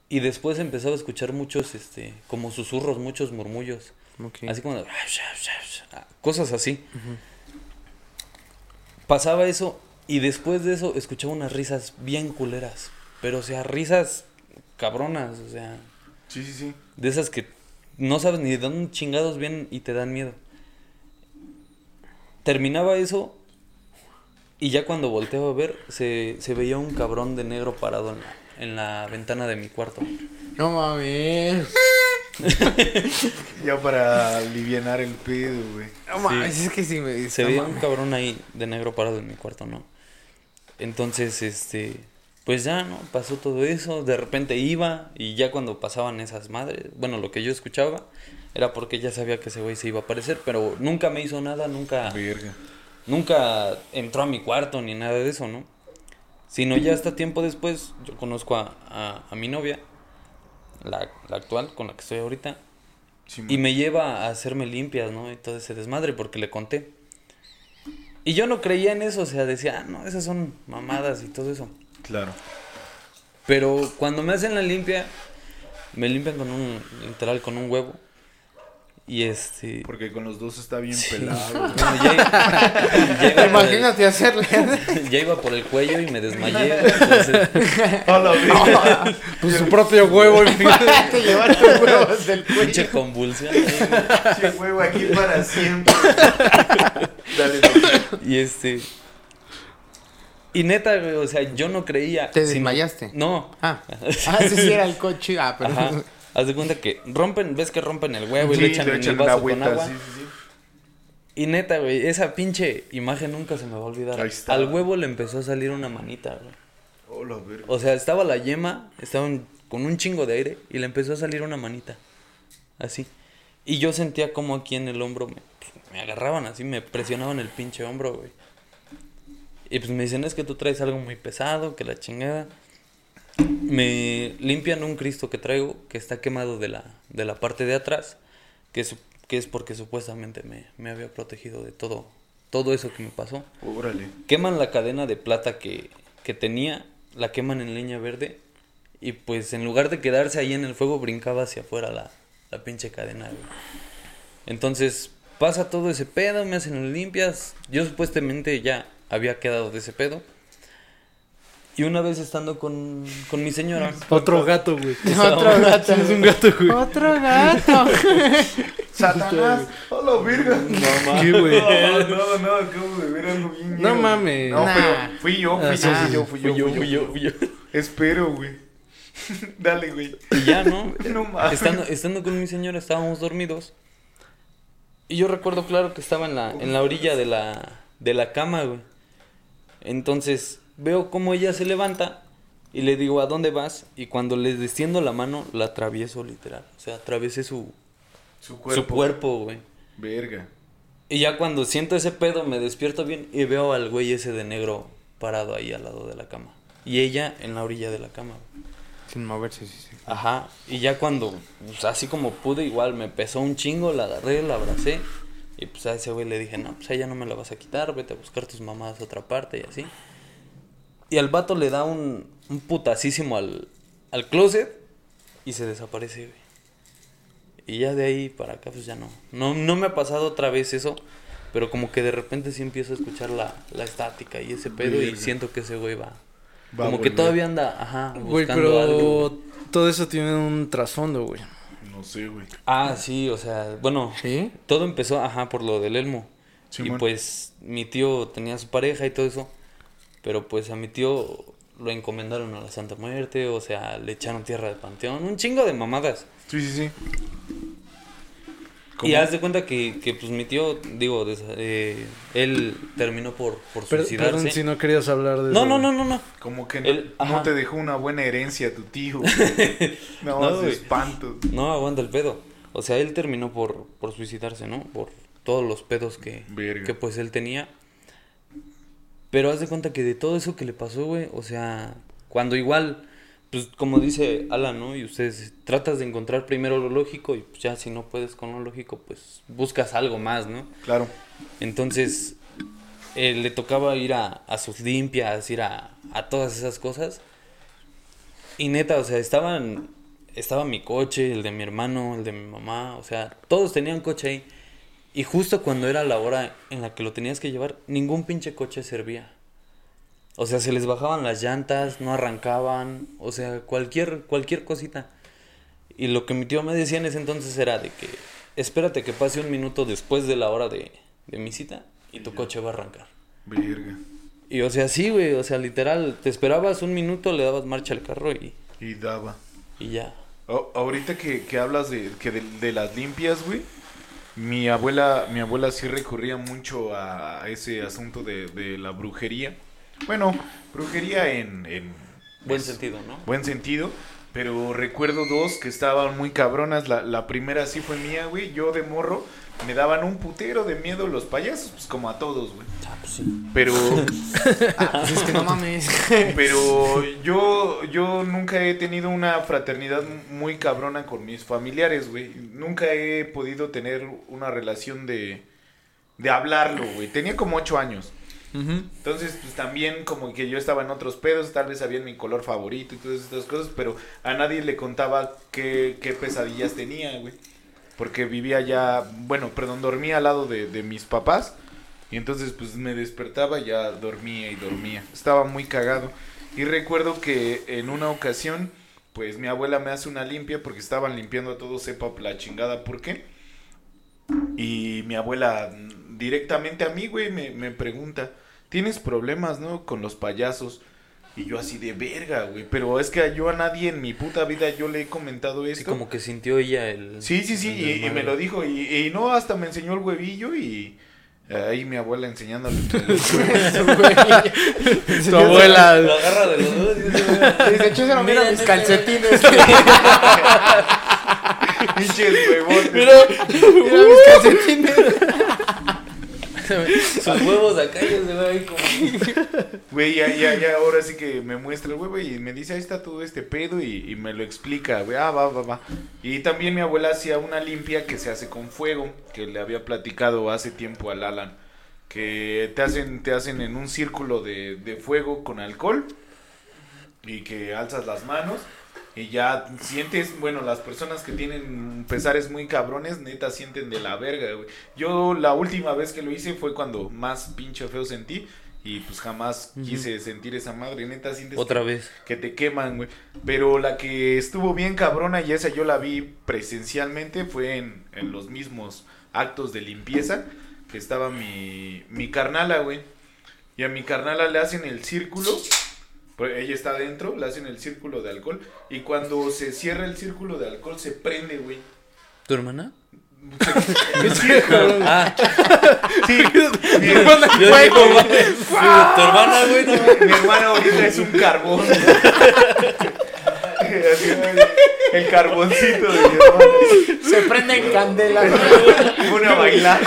Y después empezaba a escuchar muchos, este, como susurros, muchos murmullos. Así como de- cosas así. Pasaba eso y después de eso escuchaba unas risas bien culeras. Pero o sea, risas cabronas, o sea, Sí, sí, sí. de esas que no sabes ni de dónde chingados vienen y te dan miedo. Terminaba eso Y ya cuando volteo a ver, se, se veía un cabrón de negro parado en la, en la ventana de mi cuarto. No mames. Ya para alivianar el pedo, güey. No mames, es que sí me Se no veía un cabrón ahí de negro parado en mi cuarto, ¿no? Entonces, este, pues ya, ¿no? Pasó todo eso, de repente iba y ya cuando pasaban esas madres, bueno, lo que yo escuchaba era porque ya sabía que ese güey se iba a aparecer, pero nunca me hizo nada, nunca, Verga. nunca entró a mi cuarto ni nada de eso, ¿no? Sino ya hasta tiempo después, yo conozco a, a, a mi novia, la, la actual, con la que estoy ahorita, Sí, y me lleva a hacerme limpias, ¿no? Y todo ese desmadre porque le conté. Y yo no creía en eso, o sea, decía, ah, no, esas son mamadas y todo eso. Claro. Pero cuando me hacen la limpia, me limpian con un, literal, con un huevo. Y este... Porque con los dos está bien Sí. pelado. Bueno, ya, ya iba por el- Imagínate hacerle. ya iba por el cuello y me desmayé. entonces, Hola, verga. Pues su propio huevo. Te llevar tus huevos del pinche cuello. convulsión. ahí, güey. Che, huevo aquí para siempre. Dale. Y este... Y neta, güey, o sea, yo no creía. ¿Te sino- desmayaste? No. Ah, ah, sí, sí, era el coche. Ah, pero. Ajá. Haz de cuenta que rompen, ves que rompen el huevo y Sí, le echan, en el vaso con agua. sí, sí, sí. Y neta, güey, esa pinche imagen nunca se me va a olvidar. Ahí está. Al huevo le empezó a salir una manita, güey. Hola, verga. O sea, estaba la yema, estaba un- con un chingo de aire y le empezó a salir una manita. Así. Y yo sentía como aquí en el hombro me, me agarraban así, me presionaban el pinche hombro, güey. Y pues me dicen, es que tú traes algo muy pesado, que la chingada. Me limpian un Cristo que traigo, que está quemado de la, de la parte de atrás, que es, que es porque supuestamente me, me había protegido de todo, todo eso que me pasó. Órale. Queman la cadena de plata que, que tenía, la queman en leña verde. Y pues en lugar de quedarse ahí en el fuego, brincaba hacia afuera la, la pinche cadena, güey. Entonces pasa todo ese pedo, me hacen limpias. Yo supuestamente ya había quedado de ese pedo. Y una vez estando con, con mi señora, Otro gato, güey. Otro gato. Es un gato, güey. Otro gato. Satanás. Hola, verga. ¿Qué, güey? No, no, no, acabo de ver algo bien. No mames. No, Nah. pero fui yo, fui Ah, yo, sí, fui yo, fui yo, fui yo, fui yo. Espero, güey. Dale, güey. Y ya, ¿no? No mames. Estando, estando con mi señora, estábamos dormidos. Y yo recuerdo claro que estaba en la, en la orilla de la, de la cama, güey. Entonces veo cómo ella se levanta y le digo, ¿a dónde vas? Y cuando le desciendo la mano, la atravieso literal. O sea, atravesé su, Su su cuerpo, güey. Verga. Y ya cuando siento ese pedo, me despierto bien y veo al güey ese de negro parado ahí al lado de la cama. Y ella en la orilla de la cama. Sin moverse, sí, sí. Ajá, y ya cuando, pues así como pude, igual me pesó un chingo, la agarré, la abracé. Y pues a ese güey le dije, no, pues a ella no me la vas a quitar, vete a buscar tus mamadas a otra parte y así. Y al vato le da un, un putacísimo al, al closet y se desaparece, güey. Y ya de ahí para acá, pues ya no. No, no me ha pasado otra vez eso, pero como que de repente sí empiezo a escuchar la, la estática y ese pedo y siento que ese güey va. Como que todavía anda, ajá, Güey, buscando pero algo. todo eso tiene un trasfondo, güey. No sé, güey. Ah, sí, o sea, bueno, ¿Sí? todo empezó, ajá, por lo del Elmo. y pues mi tío tenía su pareja y todo eso, pero pues a mi tío lo encomendaron a la Santa Muerte, o sea, le echaron tierra de panteón, un chingo de mamadas. Sí, sí, sí. Y haz de cuenta que, que pues mi tío, digo, des- eh, él terminó por, por suicidarse. perdón si no querías hablar de no, eso, no, no, no, no. Como que no, Él- no ajá. te dejó una buena herencia tu tío. no, No, espanto. No, aguanta el pedo. O sea, él terminó por, por suicidarse, ¿no? Por todos los pedos que, Verga. que pues él tenía. Pero haz de cuenta que de todo eso que le pasó, güey, o sea, cuando igual, pues como dice Alan, ¿no? Y ustedes tratas de encontrar primero lo lógico y pues ya si no puedes con lo lógico, pues buscas algo más, ¿no? Claro. Entonces, eh, le tocaba ir a, a sus limpias, ir a, a todas esas cosas. Y neta, o sea, estaban, estaba mi coche, el de mi hermano, el de mi mamá, o sea, todos tenían coche ahí. Y justo cuando era la hora en la que lo tenías que llevar, ningún pinche coche servía. O sea, se les bajaban las llantas, no arrancaban, o sea, cualquier, cualquier cosita. Y lo que mi tío me decía en ese entonces era de que espérate que pase un minuto después de la hora de, de mi cita y tu coche va a arrancar. Verga. Y o sea, sí, güey, o sea, literal, te esperabas un minuto, le dabas marcha al carro y, Y daba. y ya. A- ahorita que, que hablas de, que de, de las limpias, güey. Mi abuela, mi abuela sí recurría mucho a, ese asunto de, de la brujería. Bueno, brujería en, en Buen es- sentido, ¿no? buen sentido. Pero recuerdo dos que estaban muy cabronas. La, la primera sí fue mía, güey. Yo de morro me daban un putero de miedo los payasos, pues como a todos, güey. Ah, pues sí. Pero Pues es que no mames. Pero yo, yo nunca he tenido una fraternidad muy cabrona con mis familiares, güey. Nunca he podido tener una relación de, de hablarlo, güey. Tenía como ocho años. Entonces, pues también como que yo estaba en otros pedos, tal vez sabían mi color favorito y todas estas cosas, pero a nadie le contaba qué, qué pesadillas tenía, güey. Porque vivía ya, bueno, perdón, dormía al lado de, de mis papás. Y entonces pues me despertaba ya dormía y dormía. Estaba muy cagado. Y recuerdo que en una ocasión, pues mi abuela me hace una limpia porque estaban limpiando a todo, sepa la chingada por qué. Y mi abuela directamente a mí, güey, me, me pregunta, ¿tienes problemas, no? Con los payasos. Y yo así de verga, güey. Pero es que yo a nadie en mi puta vida yo le he comentado esto. Sí, como que sintió ella el... Sí, sí, sí, y, me lo dijo. Y, y no, hasta me enseñó el huevillo y ahí mi abuela enseñándole. Tu abuela. Lo agarra de los dos y dice, mira Mira, mis neta. calcetines. Pinches huevotes. Mira mis calcetines. Sus huevos acá y se ve ahí como... Güey, ya, ya, ya, ahora sí que me muestra el huevo y me dice, ahí está todo este pedo y, y me lo explica, güey, ah, va, va, va. Y también mi abuela hacía una limpia que se hace con fuego, que le había platicado hace tiempo al Alan, que te hacen, te hacen en un círculo de, de fuego con alcohol y que alzas las manos y ya sientes, bueno, las personas que tienen pesares muy cabrones, neta sienten de la verga, güey. Yo la última vez que lo hice fue cuando más pinche feo sentí y pues jamás quise sentir esa madre, neta sientes Otra que, vez. que te queman, güey. Pero la que estuvo bien cabrona y esa yo la vi presencialmente fue en, en los mismos actos de limpieza que estaba mi, mi carnala, güey. Y a mi carnala le hacen el círculo. Pues ella está adentro, le hacen el círculo de alcohol. Y cuando se cierra el círculo de alcohol, se prende, güey. ¿Tu hermana? Ah, sí. Mi, yo no mames. Digo, ¿Tu hermana, güey? No, mi hermana ahorita es un carbón. El carboncito de mi hermana. Se prende en candela. Y pone a bailar.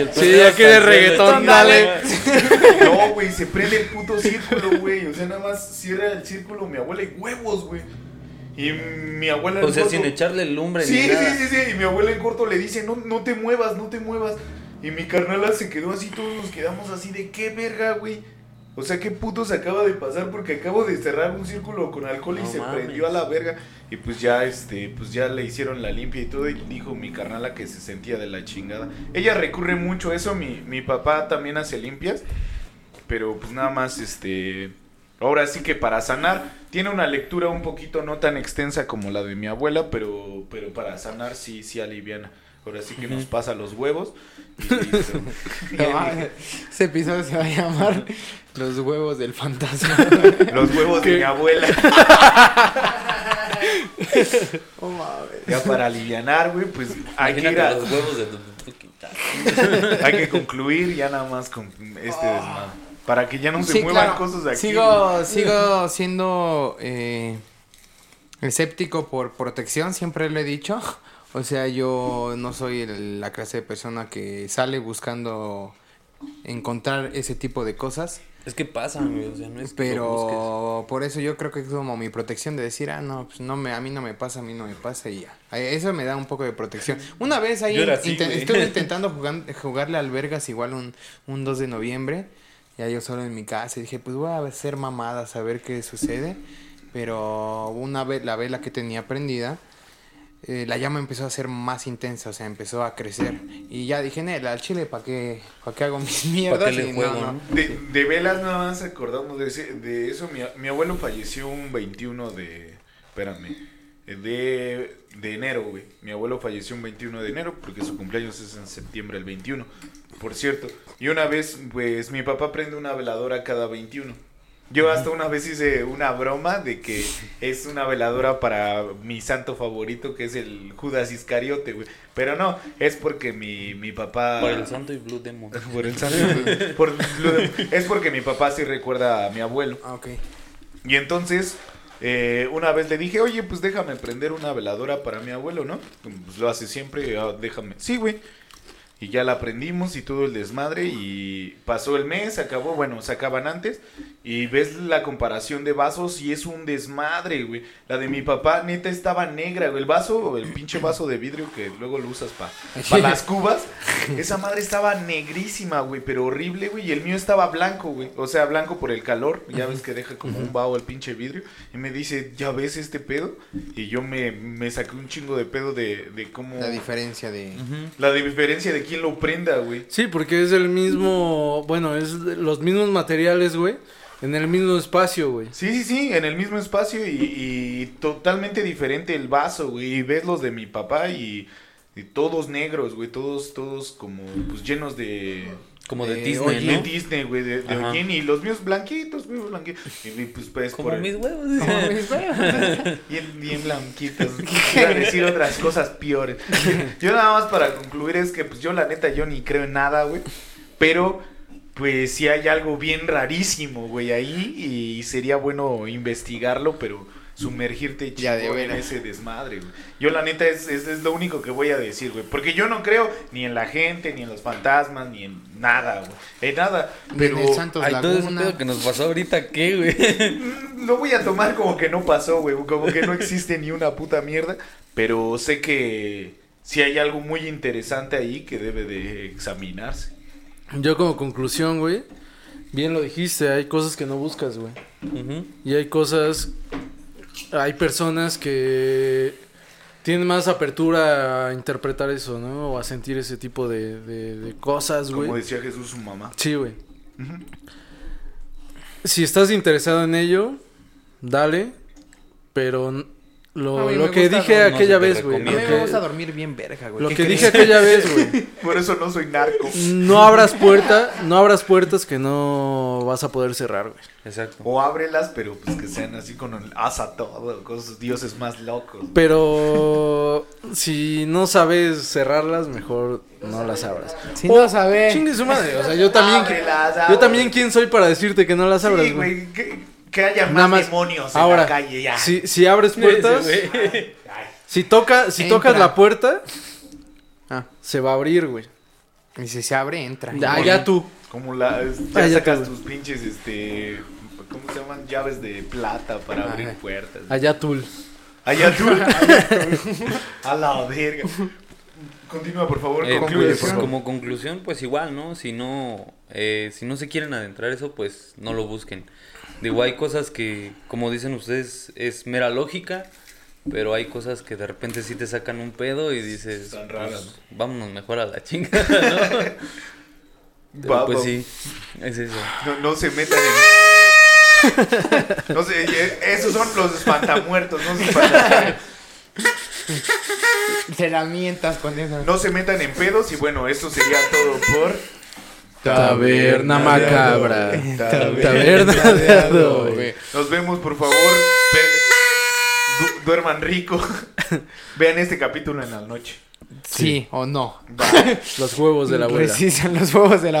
Y el Sí, ya el suelo, reggaetón, dale. No, güey, se prende el puto círculo, güey. O sea, nada más cierra el círculo mi abuela y huevos, güey. Y mi abuela en O sea, corto- sin echarle lumbre Sí, ni sí, sí, sí. Y mi abuela en corto le dice, no, no te muevas, no te muevas. Y mi carnala se quedó así, todos nos quedamos así de qué verga, güey. O sea, qué puto se acaba de pasar porque acabo de cerrar un círculo con alcohol y No se mames. prendió a la verga. Y pues ya, este, pues ya le hicieron la limpia y todo. Y dijo mi carnala que se sentía de la chingada. Ella recurre mucho a eso. Mi, mi papá también hace limpias. Pero pues nada más, este. Ahora sí que para sanar, tiene una lectura un poquito no tan extensa como la de mi abuela, pero, pero para sanar sí, sí aliviana. Ahora sí que nos pasa los huevos. Y listo. No mames, Ese episodio se va a llamar Los huevos del fantasma. los huevos de mi abuela. Oh, mames. Ya para alivianar, güey, pues hay que, ir a- los huevos de hay que concluir ya nada más con este desmadre. Para que ya no se Sí, muevan claro. cosas de aquí. Sigo, sigo siendo eh, escéptico por protección, siempre lo he dicho. O sea, yo no soy el- la clase de persona que sale buscando encontrar ese tipo de cosas. Es que pasan, güey. O sea, no es que. Pero por eso yo creo que es como mi protección de decir, ah, no, pues no me, a mí no me pasa, a mí no me pasa y ya. Eso me da un poco de protección. Una vez ahí Yo era así, güey. estuve intentando jugar, jugarle al Vergas igual un, un 2 de noviembre. Ya yo solo en mi casa y dije, pues voy a hacer mamadas a ver qué sucede. Pero una vez la vela que tenía prendida, eh, la llama empezó a ser más intensa, o sea, empezó a crecer. Y ya dije, Nel, al chile, ¿para qué, pa' qué hago mis mierdas? Y no, juego, no. no? De, de velas nada más acordamos de, ese, de eso. Mi, mi abuelo falleció un 21 de... Espérame. eh, De, de enero, güey. Mi abuelo falleció un 21 de enero porque su cumpleaños es en septiembre el 21. por cierto. Y una vez, pues, mi papá prende una veladora cada 21. Yo hasta una vez hice una broma de que es una veladora para mi santo favorito, que es el Judas Iscariote, güey. Pero no, es porque mi, mi papá... Por el santo y Blue Demon. Por el santo. por- es porque mi papá sí recuerda a mi abuelo. Ah, ok. Y entonces, eh, una vez le dije, oye, pues déjame prender una veladora para mi abuelo, ¿no? Pues lo hace siempre, ah, déjame. Sí, güey. Y ya la prendimos y todo el desmadre y pasó el mes, se acabó, bueno, se acaban antes y ves la comparación de vasos y es un desmadre, güey. La de mi papá neta estaba negra, güey. El vaso, el pinche vaso de vidrio que luego lo usas para las cubas, esa madre estaba negrísima, güey, pero horrible, güey. Y el mío estaba blanco, güey. O sea, blanco por el calor, ya ves que deja como un vaho el pinche vidrio. Y me dice, ¿ya ves este pedo? Y yo me, me saqué un chingo de pedo de, de cómo... La diferencia de... La diferencia de quién lo prenda, güey. Sí, porque es el mismo, bueno, es los mismos materiales, güey, en el mismo espacio, güey. Sí, sí, sí, en el mismo espacio y, y totalmente diferente el vaso, güey. Y ves los de mi papá y, y todos negros, güey. Todos, todos como pues llenos de... Como de De Disney, De ¿no? Disney, güey, de, de. Y los míos blanquitos, güey, blanquitos. Y pues, pues Como por el- mis huevos. Bien, bien blanquitos. A decir otras cosas peores. Yo nada más para concluir es que pues yo la neta yo ni creo en nada, güey. Pero pues sí hay algo bien rarísimo, güey, ahí y sería bueno investigarlo, pero sumergirte Ya de chingón en ese desmadre, güey. Yo la neta es, es, es lo único que voy a decir, güey, porque yo no creo ni en la gente, ni en los fantasmas, ni en nada, güey. En nada, Pero... pero el Santos Ay, todo ese pedo que nos pasó ahorita, ¿qué, güey? Mm, Lo voy a tomar como que no pasó, güey. Como que no existe ni una puta mierda. Pero sé que sí hay algo muy interesante ahí que debe de examinarse. Yo como conclusión, güey, bien lo dijiste, hay cosas que no buscas, güey. Y hay cosas, hay personas que tienen más apertura a interpretar eso, ¿no? O a sentir ese tipo de, de- de cosas, Como güey. decía Jesús, su mamá. Sí, güey. Si estás interesado en ello, dale, pero lo, lo que dije dormir, aquella vez, güey. A mí Lo, recomienda. me gusta que, dormir bien verga, güey. lo ¿Qué que crees? dije aquella vez, güey. Por eso no soy narco. No abras puerta, no abras puertas que no vas a poder cerrar, güey. Exacto. O ábrelas, pero pues que sean así con el asa todo, con esos dioses más locos. Pero si no sabes cerrarlas, mejor no las abras. Si no sabes. Chingue su madre, o sea, yo también Ábrelas, yo ábrelas. también quién soy para decirte que no las abras, Sí, güey. güey. Que, haya más, demonios en Ahora, la calle ya. si si abres puertas, Ay, si toca si Entra. tocas la puerta, Ah, se va a abrir, güey. y si se abre, entra. Ya, ya tú. Como la, ya Ah, sacas tus pinches, este, ¿cómo se llaman? Llaves de plata para Ajá. abrir puertas. Allá tú. Allá tú. A la verga. Continúa, por favor. Eh, concluye, pues, por favor. como conclusión, pues igual, ¿no? Si no, eh, si no se quieren adentrar eso, pues no lo busquen. Digo, hay cosas que, como dicen ustedes, es mera lógica, pero hay cosas que de repente sí te sacan un pedo y dices, Están raras, pues, vámonos mejor a la chingada, ¿no? Pero, Va, pues va. sí, es eso. No, no se metan en. No sé, eh, esos son los espantamuertos, no se, espantan- Te la mientas con eso. no se metan en pedos y bueno, esto sería todo por Taberna macabra. Taberna Taberna de adobe. Nos vemos, por favor. Du- duerman rico. Vean este capítulo en la noche. Sí o no. Va. Los huevos de la abuela. Precisan los huevos de la